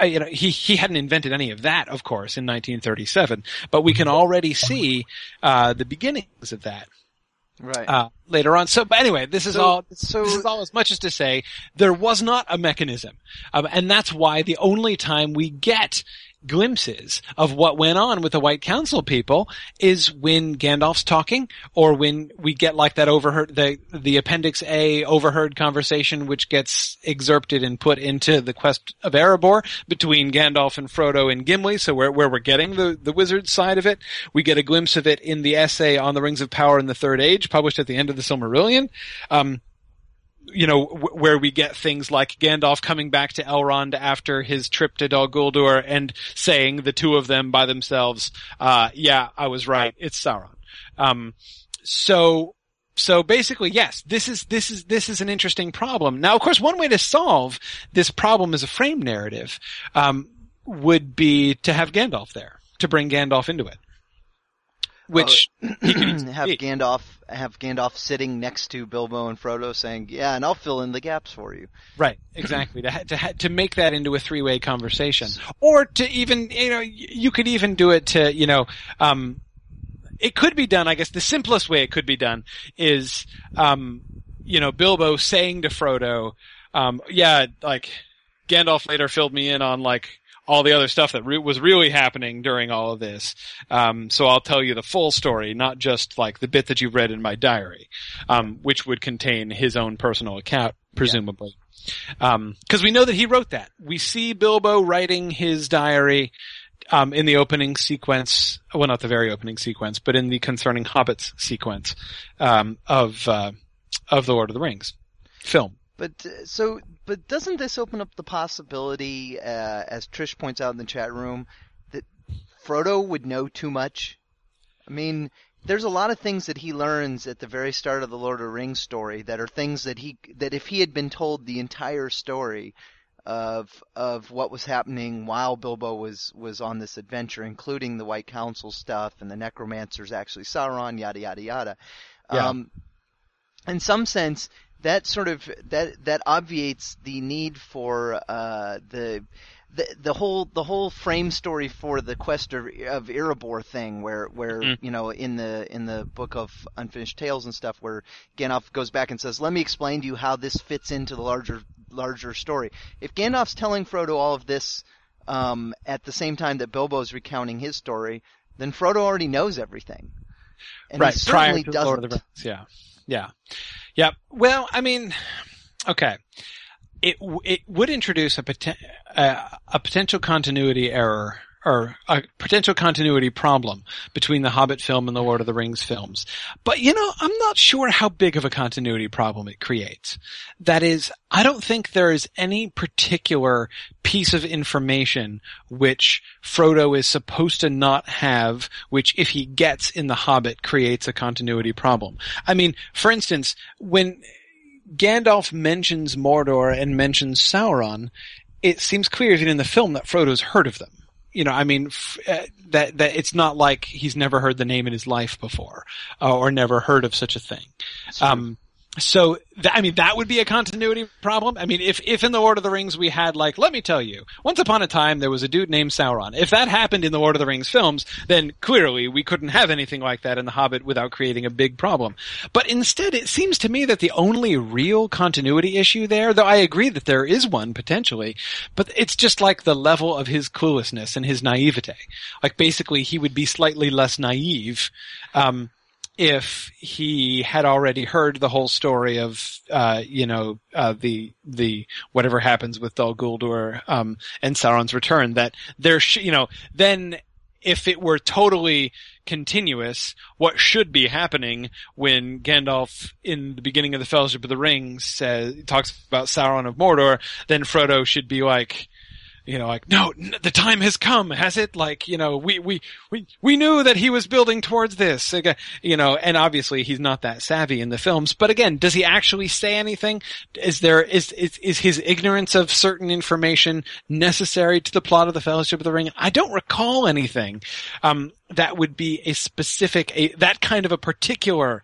S2: Uh, you know, he he hadn't invented any of that, of course, in 1937, but we can already see uh, the beginnings of that.
S1: Right.
S2: uh, later on. So, but anyway, this is
S1: So-
S2: all.
S1: so-
S2: this is all as much as to say there was not a mechanism, um, and that's why the only time we get glimpses of what went on with the White Council people is when Gandalf's talking, or when we get like that overheard the the Appendix A overheard conversation, which gets excerpted and put into the Quest of Erebor between Gandalf and Frodo and Gimli. So where where we're getting the the wizard side of it, we get a glimpse of it in the essay on the Rings of Power in the Third Age, published at the end of the Silmarillion. Um, you know, w- where we get things like Gandalf coming back to Elrond after his trip to Dol Guldur and saying the two of them by themselves, uh, yeah, I was right. It's Sauron. Um, so, so basically, yes, this is, this is, this is an interesting problem. Now, of course, one way to solve this problem as a frame narrative, um, would be to have Gandalf there, to bring Gandalf into it. Which, could
S1: have. Gandalf have Gandalf sitting next to Bilbo and Frodo, saying, "Yeah, and I'll fill in the gaps for you."
S2: Right, exactly. to, ha- to, ha- to make that into a three-way conversation, or to even, you know, you could even do it to, you know, um, it could be done. I guess the simplest way it could be done is, um, you know, Bilbo saying to Frodo, um, "Yeah, like Gandalf later filled me in on like." All the other stuff that re- was really happening during all of this. Um, so I'll tell you the full story, not just like the bit that you've read in my diary, um, which would contain his own personal account, presumably. Um, cause we know that he wrote that. We see Bilbo writing his diary, um, in the opening sequence, well, not the very opening sequence, but in the concerning hobbits sequence, um, of, uh, of the Lord of the Rings film.
S1: But uh, so, but doesn't this open up the possibility, uh, as Trish points out in the chat room, that Frodo would know too much? I mean, there's a lot of things that he learns at the very start of the Lord of the Rings story that are things that he that if he had been told the entire story of of what was happening while Bilbo was was on this adventure, including the White Council stuff and the necromancers actually Sauron, yada yada yada.
S2: Yeah.
S1: Um, in some sense, that sort of that that obviates the need for uh, the. The, the whole the whole frame story for the quest of, of Erebor thing where where
S2: Mhm.
S1: you know in the in the book of unfinished tales and stuff where Gandalf goes back and says let me explain to you how this fits into the larger larger story if Gandalf's telling Frodo all of this um, at the same time that Bilbo's recounting his story then Frodo already knows everything and
S2: right.
S1: he certainly doesn't
S2: Lord of the Rings. Yeah. Yeah. Yeah. Well, I mean, okay. It, it would introduce a, poten- uh, a potential continuity error or a potential continuity problem between the Hobbit film and the Lord of the Rings films. But you know, I'm not sure how big of a continuity problem it creates. That is, I don't think there is any particular piece of information which Frodo is supposed to not have, which if he gets in the Hobbit creates a continuity problem. I mean, for instance, when Gandalf mentions Mordor and mentions Sauron, it seems clear even in the film that Frodo's heard of them. You know, I mean, f- uh, that, that it's not like he's never heard the name in his life before, uh, or never heard of such a thing. Um, so, I mean, that would be a continuity problem. I mean, if, if in the Lord of the Rings we had like, let me tell you, once upon a time there was a dude named Sauron. If that happened in the Lord of the Rings films, then clearly we couldn't have anything like that in The Hobbit without creating a big problem. But instead, it seems to me that the only real continuity issue there, though I agree that there is one potentially, but it's just like the level of his cluelessness and his naivete. Like basically he would be slightly less naive, um, if he had already heard the whole story of, uh, you know, uh, the, the, whatever happens with Dol Guldur, um, and Sauron's return, that there sh- you know, then if it were totally continuous, what should be happening when Gandalf in the beginning of the Fellowship of the Ring says, talks about Sauron of Mordor, then Frodo should be like, you know, like, no, the time has come, has it? Like, you know, we, we, we, we knew that he was building towards this, you know, and obviously he's not that savvy in the films, but again, does he actually say anything? Is there, is, is, is his ignorance of certain information necessary to the plot of the Fellowship of the Ring? I don't recall anything, um, that would be a specific, a, that kind of a particular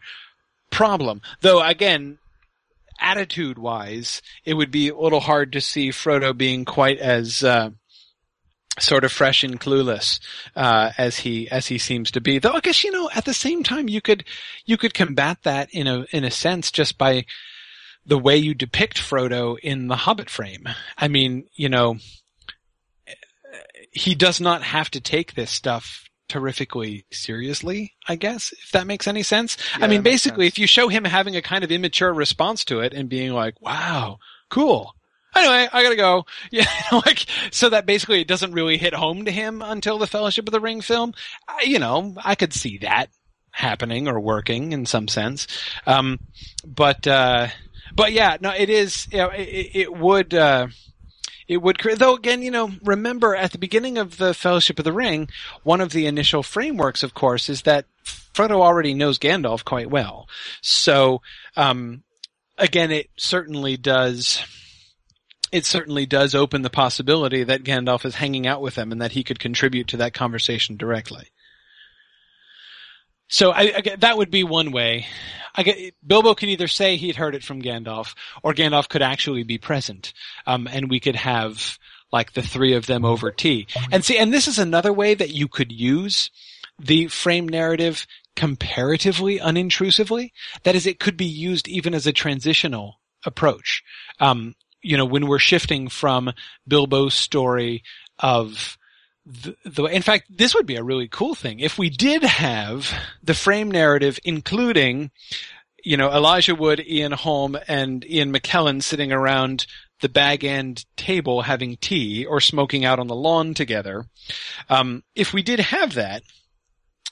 S2: problem. Though again, attitude wise, it would be a little hard to see Frodo being quite as, uh, sort of fresh and clueless uh, as he as he seems to be. Though I guess you know at the same time you could you could combat that in a in a sense just by the way you depict Frodo in the Hobbit frame. I mean, you know, he does not have to take this stuff terrifically seriously, I guess, if that makes any sense.
S1: Yeah,
S2: I mean, basically, if you show him having a kind of immature response to it and being like, wow, cool. Anyway, I gotta go. Yeah, like, so that basically it doesn't really hit home to him until the Fellowship of the Ring film. I, you know, I could see that happening or working in some sense. Um, but, uh, but yeah, no, it is, you know, it, it- it would, uh, it would, cre- though again, you know, remember at the beginning of the Fellowship of the Ring, one of the initial frameworks, of course, is that Frodo already knows Gandalf quite well. So, um, again, it certainly does, it certainly does open the possibility that Gandalf is hanging out with them and that he could contribute to that conversation directly. So I, I that would be one way. Get, Bilbo could either say he'd heard it from Gandalf, or Gandalf could actually be present, um, and we could have like the three of them over tea. And see, and this is another way that you could use the frame narrative comparatively unintrusively. That is, it could be used even as a transitional approach. Um, you know, when we're shifting from Bilbo's story of the, the, in fact, this would be a really cool thing if we did have the frame narrative including, you know, Elijah Wood, Ian Holm, and Ian McKellen sitting around the bag end table having tea or smoking out on the lawn together. Um, if we did have that,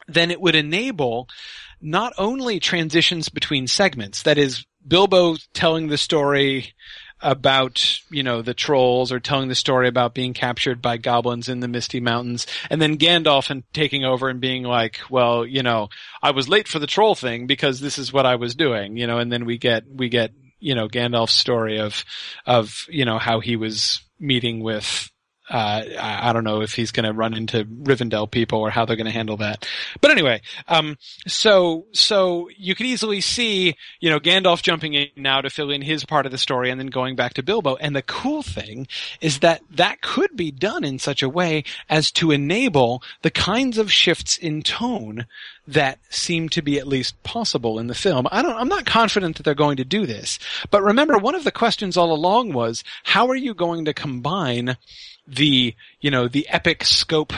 S2: then it would enable not only transitions between segments, that is, Bilbo telling the story about, you know, the trolls or telling the story about being captured by goblins in the Misty Mountains. And then Gandalf and taking over and being like, well, you know, I was late for the troll thing because this is what I was doing, you know, and then we get, we get, you know, Gandalf's story of, of, you know, how he was meeting with, uh, I don't know if he's going to run into Rivendell people or how they're going to handle that. But anyway, um, so so you could easily see, you know, Gandalf jumping in now to fill in his part of the story, and then going back to Bilbo. And the cool thing is that that could be done in such a way as to enable the kinds of shifts in tone that seem to be at least possible in the film. I don't, I'm not confident that they're going to do this. But remember, one of the questions all along was, how are you going to combine the, you know, the epic scope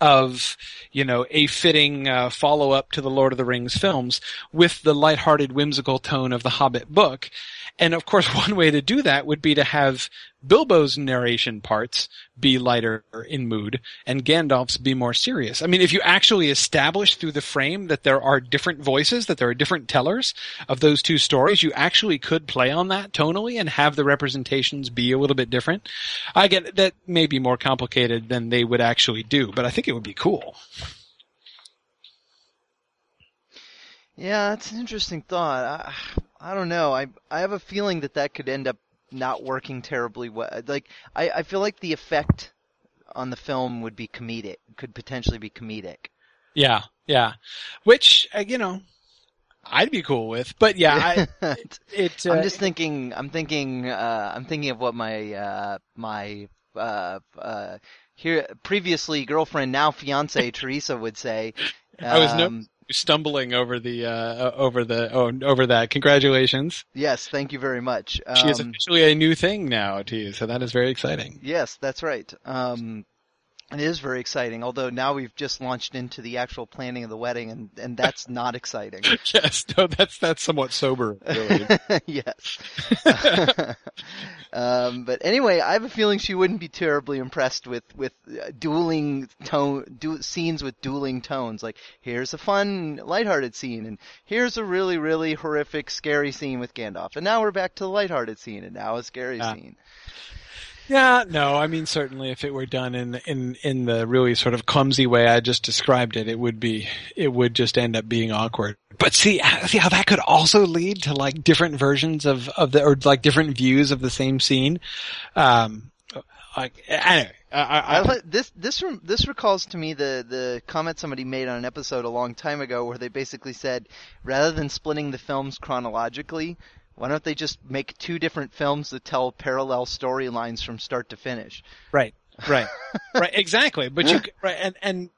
S2: of, you know, a fitting uh, follow-up to the Lord of the Rings films with the lighthearted, whimsical tone of the Hobbit book. And of course, one way to do that would be to have Bilbo's narration parts be lighter in mood and Gandalf's be more serious. I mean, if you actually establish through the frame that there are different voices, that there are different tellers of those two stories, you actually could play on that tonally and have the representations be a little bit different. I get that may be more complicated than they would actually do, but I think it would be cool.
S1: Yeah, that's an interesting thought. I, I don't know. I I have a feeling that that could end up not working terribly well. Like I I feel like the effect on the film would be comedic. Could potentially be comedic.
S2: Yeah, yeah. Which, uh, you know, I'd be cool with. But yeah, I, it, uh,
S1: I'm just thinking. I'm thinking. Uh, I'm thinking of what my uh, my uh, uh, here previously girlfriend, now fiance Teresa would say.
S2: I was no-
S1: Um,
S2: stumbling over the uh, over the oh, over that. Congratulations.
S1: Yes, thank you very much. Um,
S2: she is officially a new thing now to you, so that is very exciting.
S1: Yes, that's right. Um, it is very exciting. Although now we've just launched into the actual planning of the wedding, and and that's not exciting.
S2: yes, no, that's that's somewhat sober. Really.
S1: yes. um, but anyway, I have a feeling she wouldn't be terribly impressed with with uh, dueling tone du- scenes with dueling tones. Like here's a fun, lighthearted scene, and here's a really, really horrific, scary scene with Gandalf, and now we're back to the lighthearted scene, and now a scary
S2: Yeah.
S1: scene.
S2: Yeah, no, I mean certainly if it were done in in in the really sort of clumsy way I just described it, it would be it would just end up being awkward. But see, see how that could also lead to like different versions of of the or like different views of the same scene. Um, like anyway, I, I,
S1: I this this this recalls to me the the comment somebody made on an episode a long time ago where they basically said rather than splitting the films chronologically, why don't they just make two different films that tell parallel storylines from start to finish?
S2: right. Right. right. Exactly. But you right and and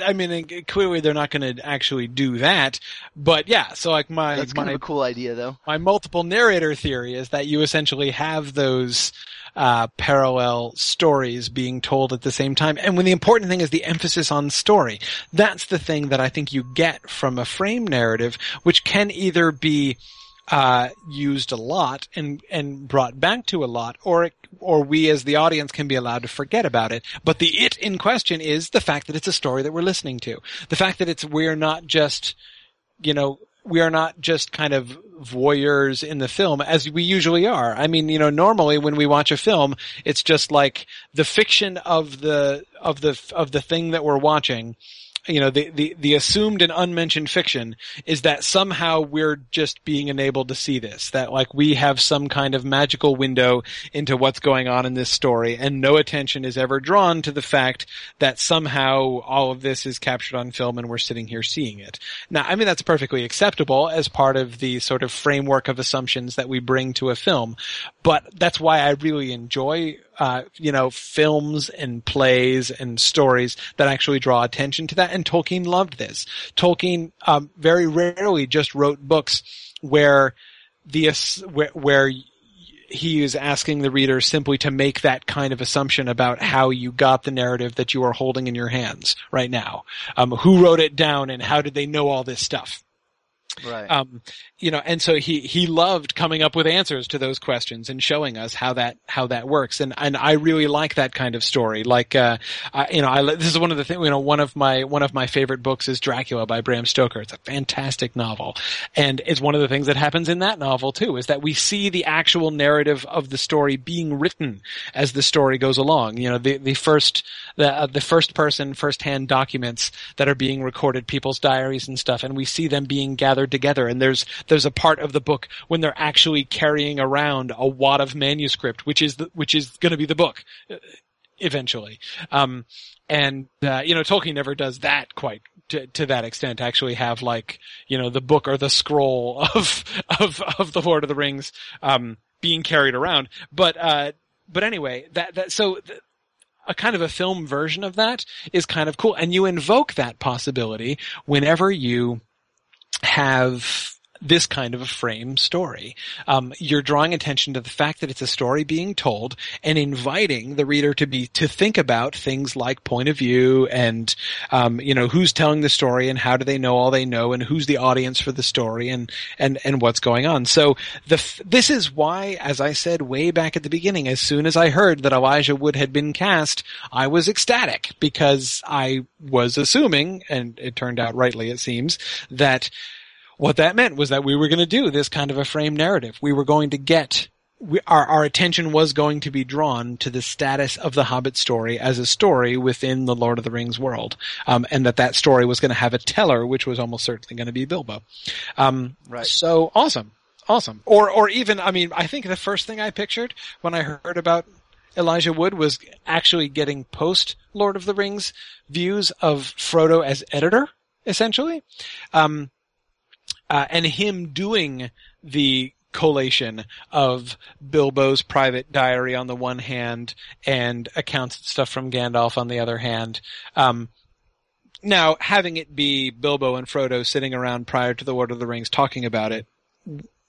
S2: I mean, clearly they're not going to actually do that, but yeah. So like my
S1: That's
S2: my,
S1: kind of a cool idea, though.
S2: my multiple narrator theory is that you essentially have those uh, parallel stories being told at the same time. And when the important thing is the emphasis on story, that's the thing that I think you get from a frame narrative, which can either be uh, used a lot and and brought back to a lot, or it, or we as the audience can be allowed to forget about it. But the it in question is the fact that it's a story that we're listening to, the fact that it's we're not just you know we are not just kind of voyeurs in the film as we usually are. I mean, you know, normally when we watch a film, it's just like the fiction of the of the of the thing that we're watching you know, the, the, the assumed and unmentioned fiction is that somehow we're just being enabled to see this. That like we have some kind of magical window into what's going on in this story and no attention is ever drawn to the fact that somehow all of this is captured on film and we're sitting here seeing it. Now, I mean, that's perfectly acceptable as part of the sort of framework of assumptions that we bring to a film, but that's why I really enjoy uh, you know, films and plays and stories that actually draw attention to that. And Tolkien loved this. Tolkien um, very rarely just wrote books where the where, where he is asking the reader simply to make that kind of assumption about how you got the narrative that you are holding in your hands right now. Um, who wrote it down and how did they know all this stuff?
S1: Right.
S2: Um, you know, and so he, he loved coming up with answers to those questions and showing us how that, how that works. And, and I really like that kind of story. Like, uh, I, you know, I, this is one of the things, you know, one of my, one of my favorite books is Dracula by Bram Stoker. It's a fantastic novel. And it's one of the things that happens in that novel too, is that we see the actual narrative of the story being written as the story goes along. You know, the, the first, the, uh, the first person, first hand documents that are being recorded, people's diaries and stuff, and we see them being gathered together. And there's there's a part of the book when they're actually carrying around a wad of manuscript, which is the, which is going to be the book uh, eventually. Um, and uh, you know, Tolkien never does that quite to, to that extent. Actually, have like you know the book or the scroll of of of the Lord of the Rings um, being carried around. But uh, but anyway, that that so. Th- a kind of a film version of that is kind of cool. And you invoke that possibility whenever you have this kind of a frame story. Um, you're drawing attention to the fact that it's a story being told and inviting the reader to be to think about things like point of view and um, you know who's telling the story and how do they know all they know and who's the audience for the story and and and what's going on. So the this is why, as I said way back at the beginning, as soon as I heard that Elijah Wood had been cast, I was ecstatic because I was assuming, and it turned out rightly, it seems that what that meant was that we were going to do this kind of a frame narrative. We were going to get we, our our attention was going to be drawn to the status of the Hobbit story as a story within the Lord of the Rings world, um, and that that story was going to have a teller, which was almost certainly going to be Bilbo. Um,
S1: right.
S2: So awesome, awesome. Or or even, I mean, I think the first thing I pictured when I heard about Elijah Wood was actually getting post Lord of the Rings views of Frodo as editor, essentially. Um, uh, and him doing the collation of Bilbo's private diary on the one hand and accounts and stuff from Gandalf on the other hand. Um, now, having it be Bilbo and Frodo sitting around prior to the Lord of the Rings talking about it,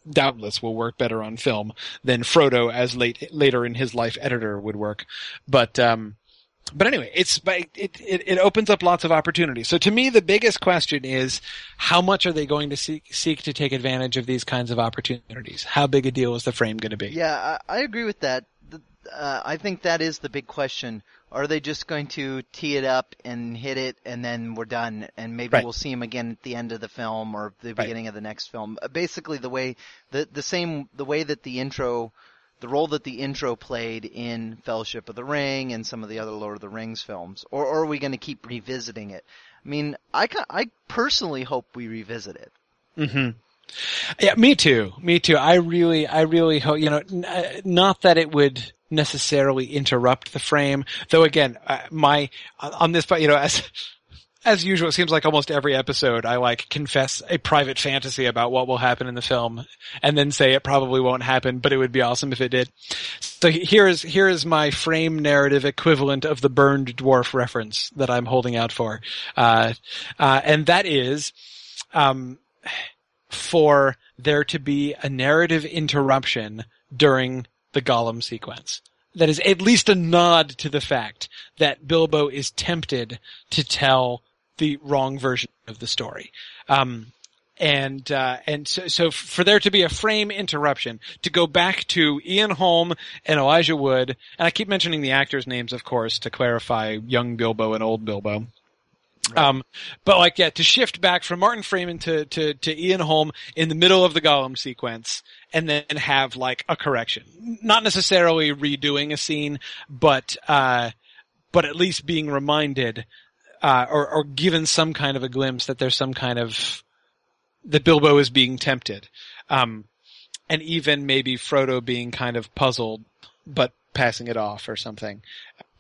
S2: doubtless will work better on film than Frodo as late later in his life editor would work. But um, but anyway, it's it, it it opens up lots of opportunities. So to me, the biggest question is how much are they going to seek seek to take advantage of these kinds of opportunities? How big a deal is the frame going to be?
S1: Yeah, I, I agree with that. Uh, I think that is the big question. Are they just going to tee it up and hit it, and then we're done, and maybe
S2: Right.
S1: we'll see him again at the end of the film or the
S2: Right.
S1: beginning of the next film? Basically, the way the the same the way that the intro, the role that the intro played in Fellowship of the Ring and some of the other Lord of the Rings films, or, or are we going to keep revisiting it? I mean, I I personally hope we revisit it.
S2: hmm Yeah, me too. Me too. I really, I really hope, you know, n- uh, not that it would necessarily interrupt the frame, though again, uh, my, on this, but you know, as, as usual, it seems like almost every episode I like confess a private fantasy about what will happen in the film and then say it probably won't happen, but it would be awesome if it did. So here is, here is my frame narrative equivalent of the burned dwarf reference that I'm holding out for. Uh, uh, and that is, um, for there to be a narrative interruption during the Gollum sequence that is at least a nod to the fact that Bilbo is tempted to tell the wrong version of the story. Um, and uh, and so, so for there to be a frame interruption to go back to Ian Holm and Elijah Wood, and I keep mentioning the actors' names, of course, to clarify young Bilbo and old Bilbo. Right. Um, but like, yeah, to shift back from Martin Freeman to, to, to Ian Holm in the middle of the Gollum sequence and then have like a correction. Not necessarily redoing a scene, but, uh, but at least being reminded, uh, or, or given some kind of a glimpse that there's some kind of, that Bilbo is being tempted. Um, and even maybe Frodo being kind of puzzled, but passing it off or something.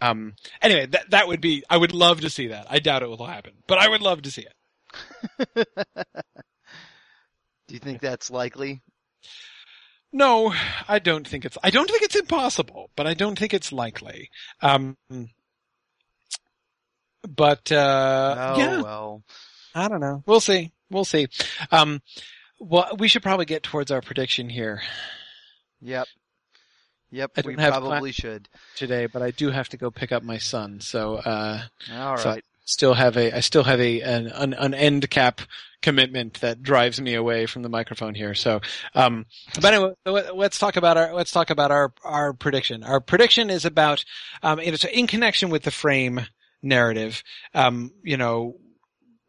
S2: Um, anyway, that that would be. I would love to see that. I doubt it will happen, but I would love to see
S1: it. Do you think that's likely?
S2: No, I don't think it's. I don't think it's impossible, but I don't think it's likely. Um, but uh,
S1: oh,
S2: yeah,
S1: well,
S2: I don't know. We'll see. We'll see. Um, well, we should probably get towards our prediction here.
S1: Yep. Yep,
S2: I
S1: we
S2: have
S1: probably should.
S2: today, but I do have to go pick up my son. So, uh,
S1: All
S2: so I still have a, I still have a, an, an, an end cap commitment that drives me away from the microphone here. So, um, but anyway, let- let's talk about our, let's talk about our, our prediction. Our prediction is about, um, it's in connection with the frame narrative. Um, you know,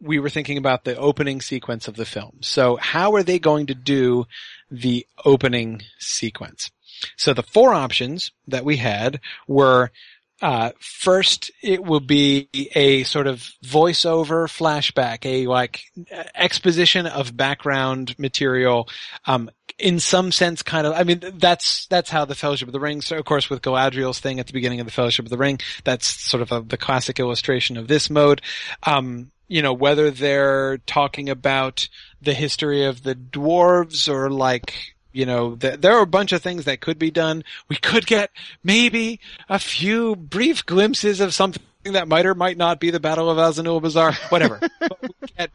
S2: we were thinking about the opening sequence of the film. So how are they going to do the opening sequence? So the four options that we had were uh, first, it will be a sort of voiceover flashback, a like exposition of background material, um, in some sense, kind of. I mean, that's that's how the Fellowship of the Ring. So, of course, with Galadriel's thing at the beginning of the Fellowship of the Ring, that's sort of a, the classic illustration of this mode. Um, you know, whether they're talking about the history of the dwarves or like you know, th- there are a bunch of things that could be done. We could get maybe a few brief glimpses of something that might or might not be the Battle of Azanulbizar, whatever. but we get,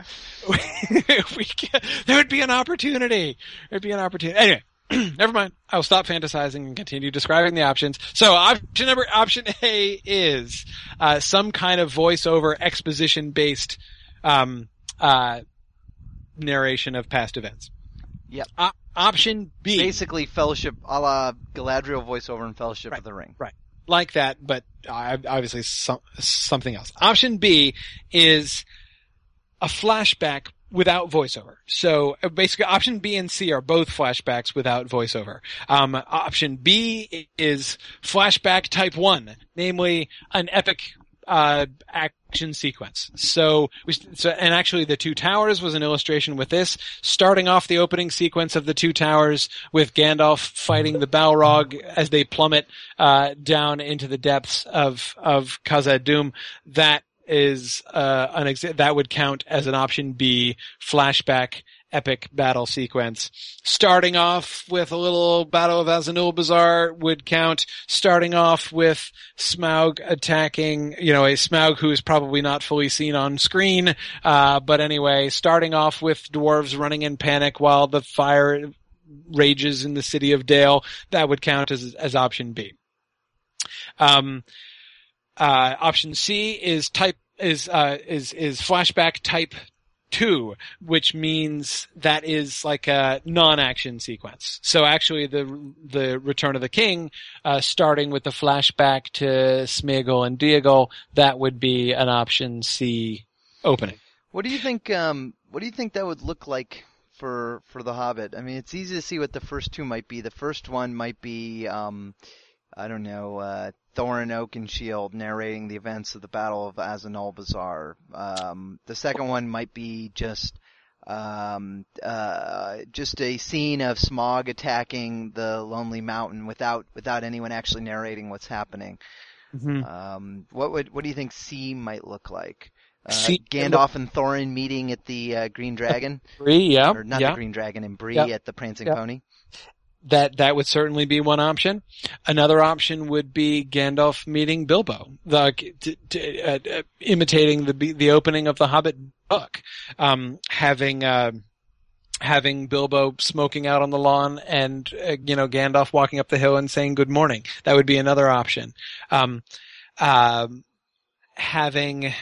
S2: we get, there would be an opportunity. There'd be an opportunity. Anyway. Never mind. I'll stop fantasizing and continue describing the options. So option number, option A is, uh, some kind of voiceover exposition based, um, uh, narration of past events.
S1: Yep.
S2: Uh, option B.
S1: Basically, Fellowship, a la Galadriel voiceover in Fellowship
S2: Right.
S1: of the Ring.
S2: Like that, but obviously some, something else. Option B is a flashback without voiceover. So basically option B and C are both flashbacks without voiceover. Um, option B is flashback type one, namely an epic uh, action sequence. So, we, so, and actually the Two Towers was an illustration with this, starting off the opening sequence of the Two Towers with Gandalf fighting the Balrog as they plummet, uh, down into the depths of, of Khazad Dûm. That is, uh, an exa- that would count as an option B flashback epic battle sequence. Starting off with a little Battle of Azanulbizar would count. Starting off with Smaug attacking, you know, a Smaug who is probably not fully seen on screen. Uh, but anyway, starting off with dwarves running in panic while the fire rages in the city of Dale, that would count as, as option B. Um, uh, option C is type, is, uh, is, is flashback type two, which means that is like a non-action sequence. So actually the, the Return of the King, uh, starting with the flashback to Smeagol and Deagol, that would be an option C opening.
S1: What do you think? Um, what do you think that would look like for for the Hobbit? I mean, it's easy to see what the first two might be. The first one might be, um, I don't know, uh, Thorin Oakenshield narrating the events of the Battle of Azanulbizar. Um, the second one might be just um, uh, just a scene of Smaug attacking the Lonely Mountain without without anyone actually narrating what's happening.
S2: Mm-hmm.
S1: Um, what would what do you think C might look like? Uh,
S2: See-
S1: Gandalf and Thorin meeting at the uh, Green Dragon,
S2: Bree, yeah,
S1: or not
S2: yeah.
S1: the Green Dragon, and Bree
S2: Yeah.
S1: at the Prancing
S2: Yeah.
S1: Pony.
S2: That that would certainly be one option. Another option would be Gandalf meeting Bilbo, the, t- t- uh, uh, imitating the the opening of the Hobbit book, um, having. Uh, having Bilbo smoking out on the lawn and, uh, you know, Gandalf walking up the hill and saying good morning. That would be another option. Um, um, having,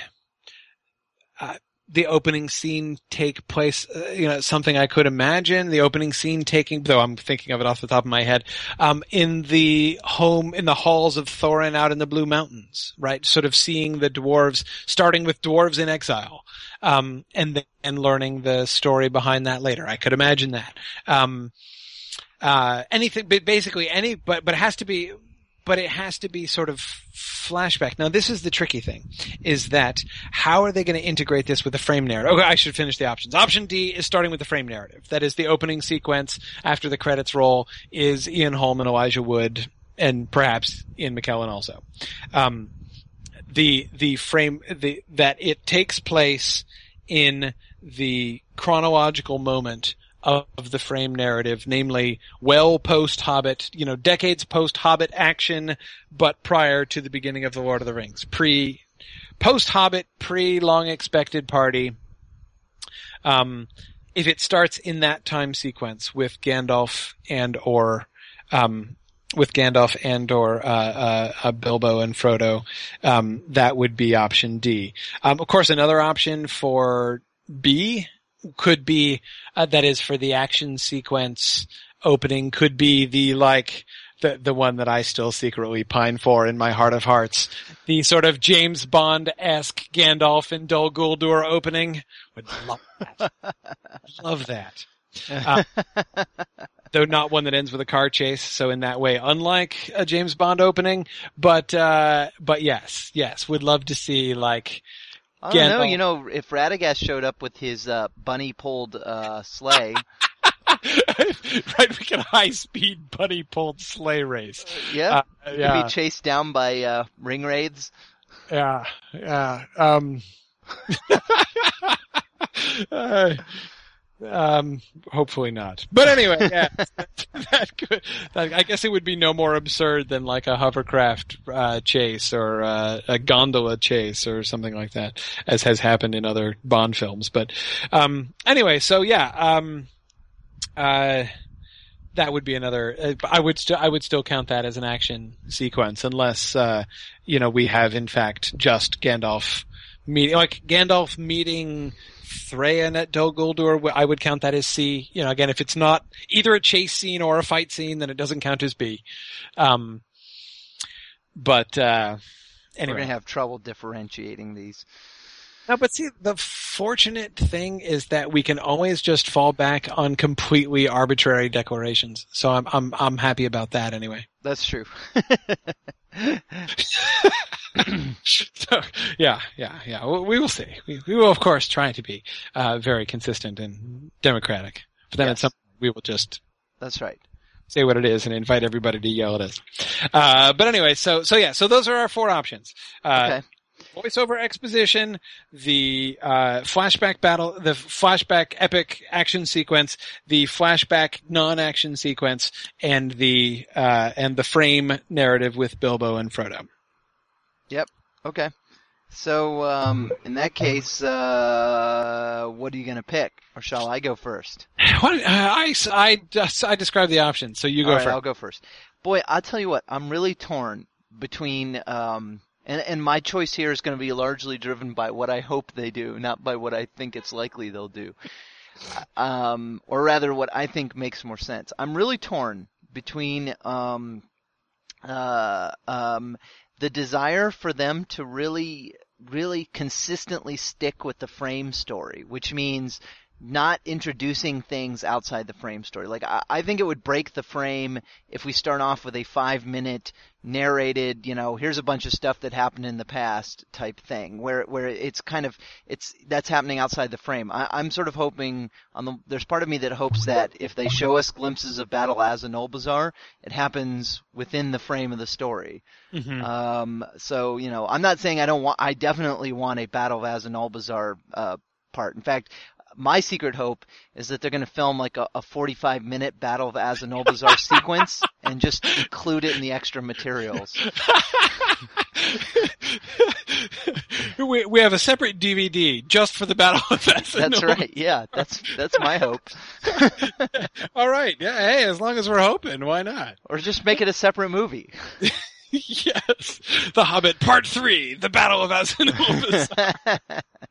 S2: the opening scene take place, uh, you know, something I could imagine the opening scene taking, though I'm thinking of it off the top of my head, um, in the home, in the halls of Thorin out in the Blue Mountains, right? Sort of seeing the dwarves, starting with dwarves in exile, um, and then learning the story behind that later. I could imagine that. Um, uh, anything, basically any, but, but it has to be, but it has to be sort of flashback. Now, this is the tricky thing, is that how are they going to integrate this with the frame narrative? Okay, I should finish the options. Option D is starting with the frame narrative. That is the opening sequence after the credits roll is Ian Holm and Elijah Wood and perhaps Ian McKellen also. Um, the, the frame, the, that it takes place in the chronological moment of the frame narrative, namely well post Hobbit, you know, decades post Hobbit action, but prior to the beginning of the Lord of the Rings, pre, post Hobbit, pre long expected party. Um, if it starts in that time sequence with Gandalf and or, um, with Gandalf and or uh, uh, uh, Bilbo and Frodo, um, that would be option D. Um, of course, another option for B could be uh, that is for the action sequence opening could be the like the the one that I still secretly pine for in my heart of hearts, the sort of James Bond esque Gandalf and Dol Guldur opening. Would love that. love that. Uh, though not one that ends with a car chase. So in that way, unlike a James Bond opening, but uh, but yes, yes, would love to see like
S1: I don't know. You know, if Radagast showed up with his uh, bunny pulled uh, sleigh,
S2: right, we can high speed bunny pulled sleigh race.
S1: yeah,
S2: Uh, yeah,
S1: be chased down by uh, Ringwraiths.
S2: yeah, yeah. Um, uh, um, hopefully not. But anyway, yeah, that could, that, I guess it would be no more absurd than like a hovercraft uh, chase or uh, a gondola chase or something like that, as has happened in other Bond films. But um, anyway, so yeah, um, uh, that would be another. Uh, I would still I would still count that as an action sequence, unless uh, you know we have in fact just Gandalf meeting like Gandalf meeting Thrain at Dol Guldur. I would count that as C. You know, again, if it's not either a chase scene or a fight scene, then it doesn't count as B. Um, but uh,
S1: We're gonna have trouble differentiating these.
S2: No, but see, the fortunate thing is that we can always just fall back on completely arbitrary declarations. So I'm I'm I'm happy about that anyway.
S1: That's true.
S2: so yeah, yeah, yeah. We, will see. We, we will of course try to be uh, very consistent and democratic. But then at some point we will just
S1: That's right.
S2: say what it is and invite everybody to yell at us. Uh, but anyway, so so yeah, so those are our four options. Uh,
S1: Okay.
S2: Voiceover exposition, the uh, flashback battle, the flashback epic action sequence, the flashback non-action sequence, and the uh, and the frame narrative with Bilbo and Frodo. Yep.
S1: Okay. So, um, in that case, uh, what are you gonna pick? Or shall I go first?
S2: What, uh, I, I, I described the options, so you go
S1: All right,
S2: first.
S1: I'll go first. Boy, I'll tell you what, I'm really torn between, um, and, and my choice here is going to be largely driven by what I hope they do, not by what I think it's likely they'll do. Um, or rather what I think makes more sense. I'm really torn between, um, uh, um, the desire for them to really, really consistently stick with the frame story, which means not introducing things outside the frame story. Like I, I think it would break the frame if we start off with a five minute narrated, you know, here's a bunch of stuff that happened in the past type thing, where where it's kind of it's that's happening outside the frame. I, I'm sort of hoping on the there's part of me that hopes that if they show us glimpses of Battle Azanulbizar, it happens within the frame of the story.
S2: Mhm.
S1: Um, so you know, I'm not saying I don't want. I definitely want a Battle of Azanulbizar uh, part. In fact, my secret hope is that they're going to film like a, a 45 minute Battle of Azanulbizar sequence and just include it in the extra materials.
S2: we we have a separate DVD just for the Battle of
S1: That's right. Yeah, that's that's my hope.
S2: All right. Yeah. Hey, as long as we're hoping, why not?
S1: or just make it a separate movie.
S2: yes. The Hobbit Part Three: The Battle of Azanul.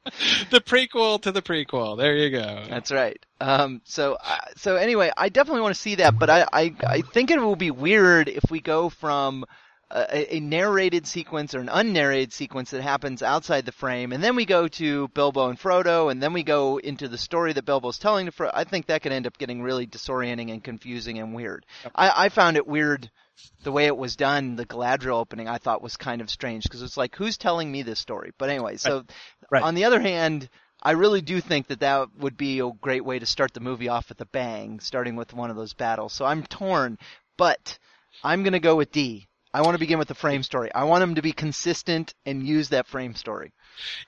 S2: the prequel to the prequel. There you go.
S1: That's right. Um, so, uh, so anyway, I definitely want to see that, but I, I, I think it will be weird if we go from a, a narrated sequence or an unnarrated sequence that happens outside the frame, and then we go to Bilbo and Frodo, and then we go into the story that Bilbo's telling to Frodo. I think that could end up getting really disorienting and confusing and weird. I, I found it weird the way it was done. The Galadriel opening I thought was kind of strange because it's like, who's telling me this story? But anyway, so
S2: Right.
S1: on the other hand, I really do think that that would be a great way to start the movie off with a bang, starting with one of those battles. So I'm torn, but I'm gonna go with D. I want to begin with the frame story. I want them to be consistent and use that frame story.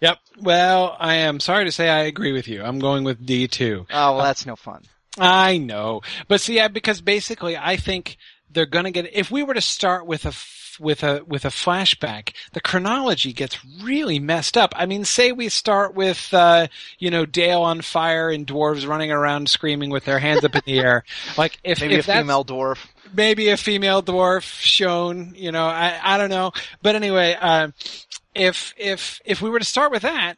S2: Yep. Well, I am sorry to say I agree with you. I'm going with D too.
S1: Oh, well, that's no fun.
S2: I know, but see, yeah, because basically, I think they're going to get. If we were to start with a with a with a flashback, the chronology gets really messed up. I mean, say we start with uh, you know Dale on fire and dwarves running around screaming with their hands up in the air. Like if
S1: Maybe
S2: if
S1: a female dwarf.
S2: maybe a female dwarf shown, you know, I, I don't know. But anyway, uh, if, if, if we were to start with that,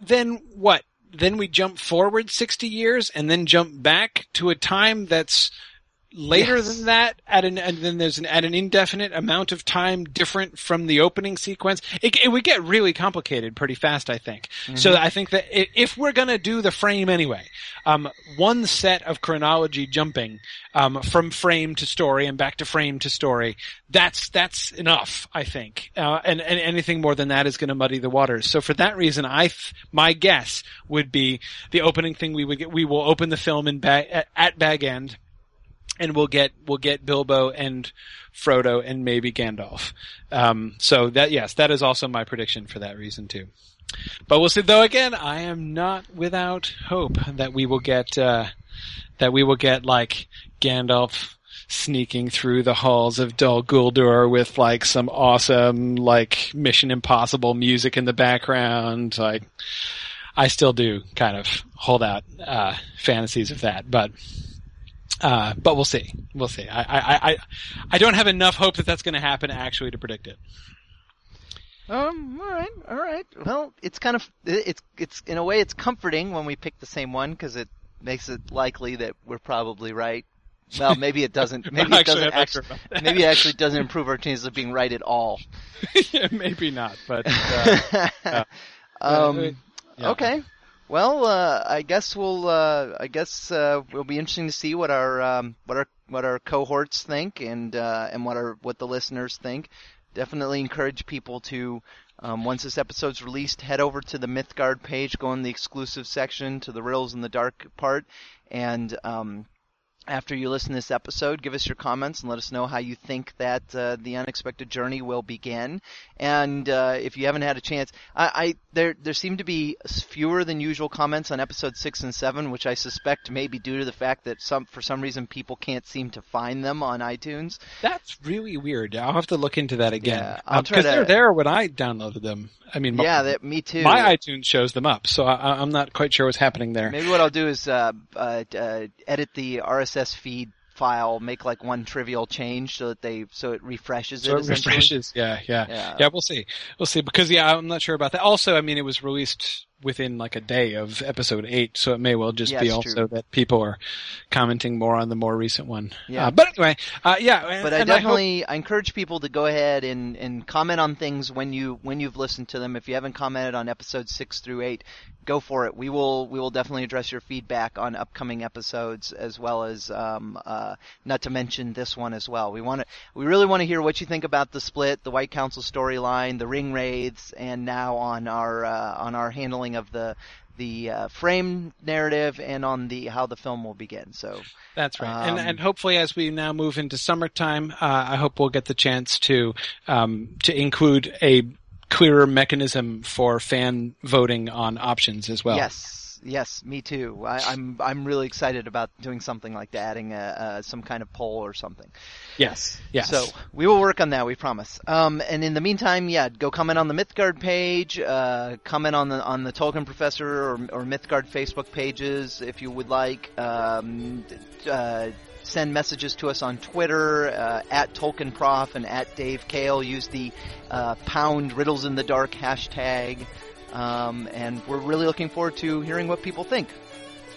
S2: then what? Then we jump forward 60 years and then jump back to a time that's later
S1: Yes.
S2: than that at an, and then there's an, at an indefinite amount of time different from the opening sequence. It, it would get really complicated pretty fast, I think. So I think that if we're gonna do the frame anyway, um, one set of chronology jumping, um, from frame to story and back to frame to story, that's, that's enough, I think. Uh, and, and anything more than that is gonna muddy the waters. So for that reason, I, th- my guess would be the opening thing we would get, we will open the film in bag, at, at Bag End and we'll get we'll get Bilbo and Frodo and maybe Gandalf. Um, so that yes, that is also my prediction for that reason too. But we'll see. Though again, I am not without hope that we will get uh, that we will get like Gandalf sneaking through the halls of Dol Guldur with like some awesome like Mission Impossible music in the background. Like I still do kind of hold out uh, fantasies of that, but uh, but we'll see. We'll see. I, I, I, I don't have enough hope that that's going to happen actually to predict it.
S1: Um, all right, all right. Well, it's kind of it's it's in a way it's comforting when we pick the same one because it makes it likely that we're probably right. Well, maybe it doesn't. Maybe it doesn't. Actually,
S2: sure about that.
S1: maybe it actually doesn't improve our chances of being right at all.
S2: yeah, maybe not, but uh, yeah.
S1: um,
S2: yeah.
S1: okay. Well, uh, I guess we'll. Uh, I guess uh, it'll be interesting to see what our um, what our what our cohorts think and uh, and what our what the listeners think. Definitely encourage people to. Um, once this episode's released, head over to the Mythgard page, go in the exclusive section to the Riddles in the Dark part, and um, after you listen to this episode, give us your comments and let us know how you think that uh, the unexpected journey will begin. And uh, if you haven't had a chance, I, I there there seem to be fewer than usual comments on episode six and seven, which I suspect may be due to the fact that some for some reason people can't seem to find them on iTunes.
S2: that's really weird. I'll have to look into that again
S1: Yeah, I'll try
S2: because they're there when I downloaded them. I mean, my,
S1: Yeah, that me too.
S2: my iTunes shows them up, so I, I'm not quite sure what's happening there.
S1: Maybe what I'll do is uh, uh, uh, edit the RSS feed file, make like one trivial change so that they so it refreshes
S2: So
S1: it.
S2: it refreshes. Yeah, yeah,
S1: Yeah.
S2: yeah. We'll see. We'll see. Because yeah, I'm not sure about that. Also, I mean, it was released within like a day of episode eight, so it may well just
S1: Yeah,
S2: be also
S1: true.
S2: that people are commenting more on the more recent one.
S1: Yeah.
S2: Uh, but anyway, uh, yeah.
S1: But I
S2: and hope-
S1: definitely I, encourage people to go ahead and, and comment on things when you when you've listened to them. If you haven't commented on episodes six through eight, go for it. We will we will definitely address your feedback on upcoming episodes as well as um, uh, not to mention this one as well. We want to we really want to hear what you think about the split, the White Council storyline, the Ringwraiths, and now on our uh, on our handling of the the uh, frame narrative and on the how the film will begin. So
S2: That's right. and,
S1: Um,
S2: and hopefully as we now move into summertime, uh, I hope we'll get the chance to, um, to include a clearer mechanism for fan voting on options as well.
S1: Yes, yes, me too. I, I'm I'm really excited about doing something like that, adding a, a, some kind of poll or something.
S2: Yes. Yes.
S1: So we will work on that. We promise. Um, and in the meantime, yeah, go comment on the Mythgard page. Uh, comment on the on the Tolkien Professor or, or Mythgard Facebook pages if you would like. Um, uh, send messages to us on Twitter uh, at Tolkien Prof and at Dave Kale. Use the uh, pound Riddles in the Dark hashtag. Um, and we're really looking forward to hearing what people think.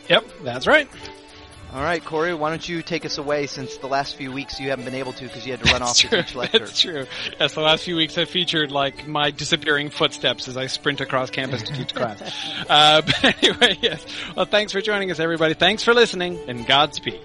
S2: Yep. That's right.
S1: All right, Corey, why don't you take us away since the last few weeks you haven't been able to because you had to run off
S2: That's
S1: to teach lecture.
S2: That's true. Yes, the last few weeks have featured like my disappearing footsteps as I sprint across campus to teach class. Uh, but anyway, yes. Well, thanks for joining us, everybody. Thanks for listening, and Godspeed.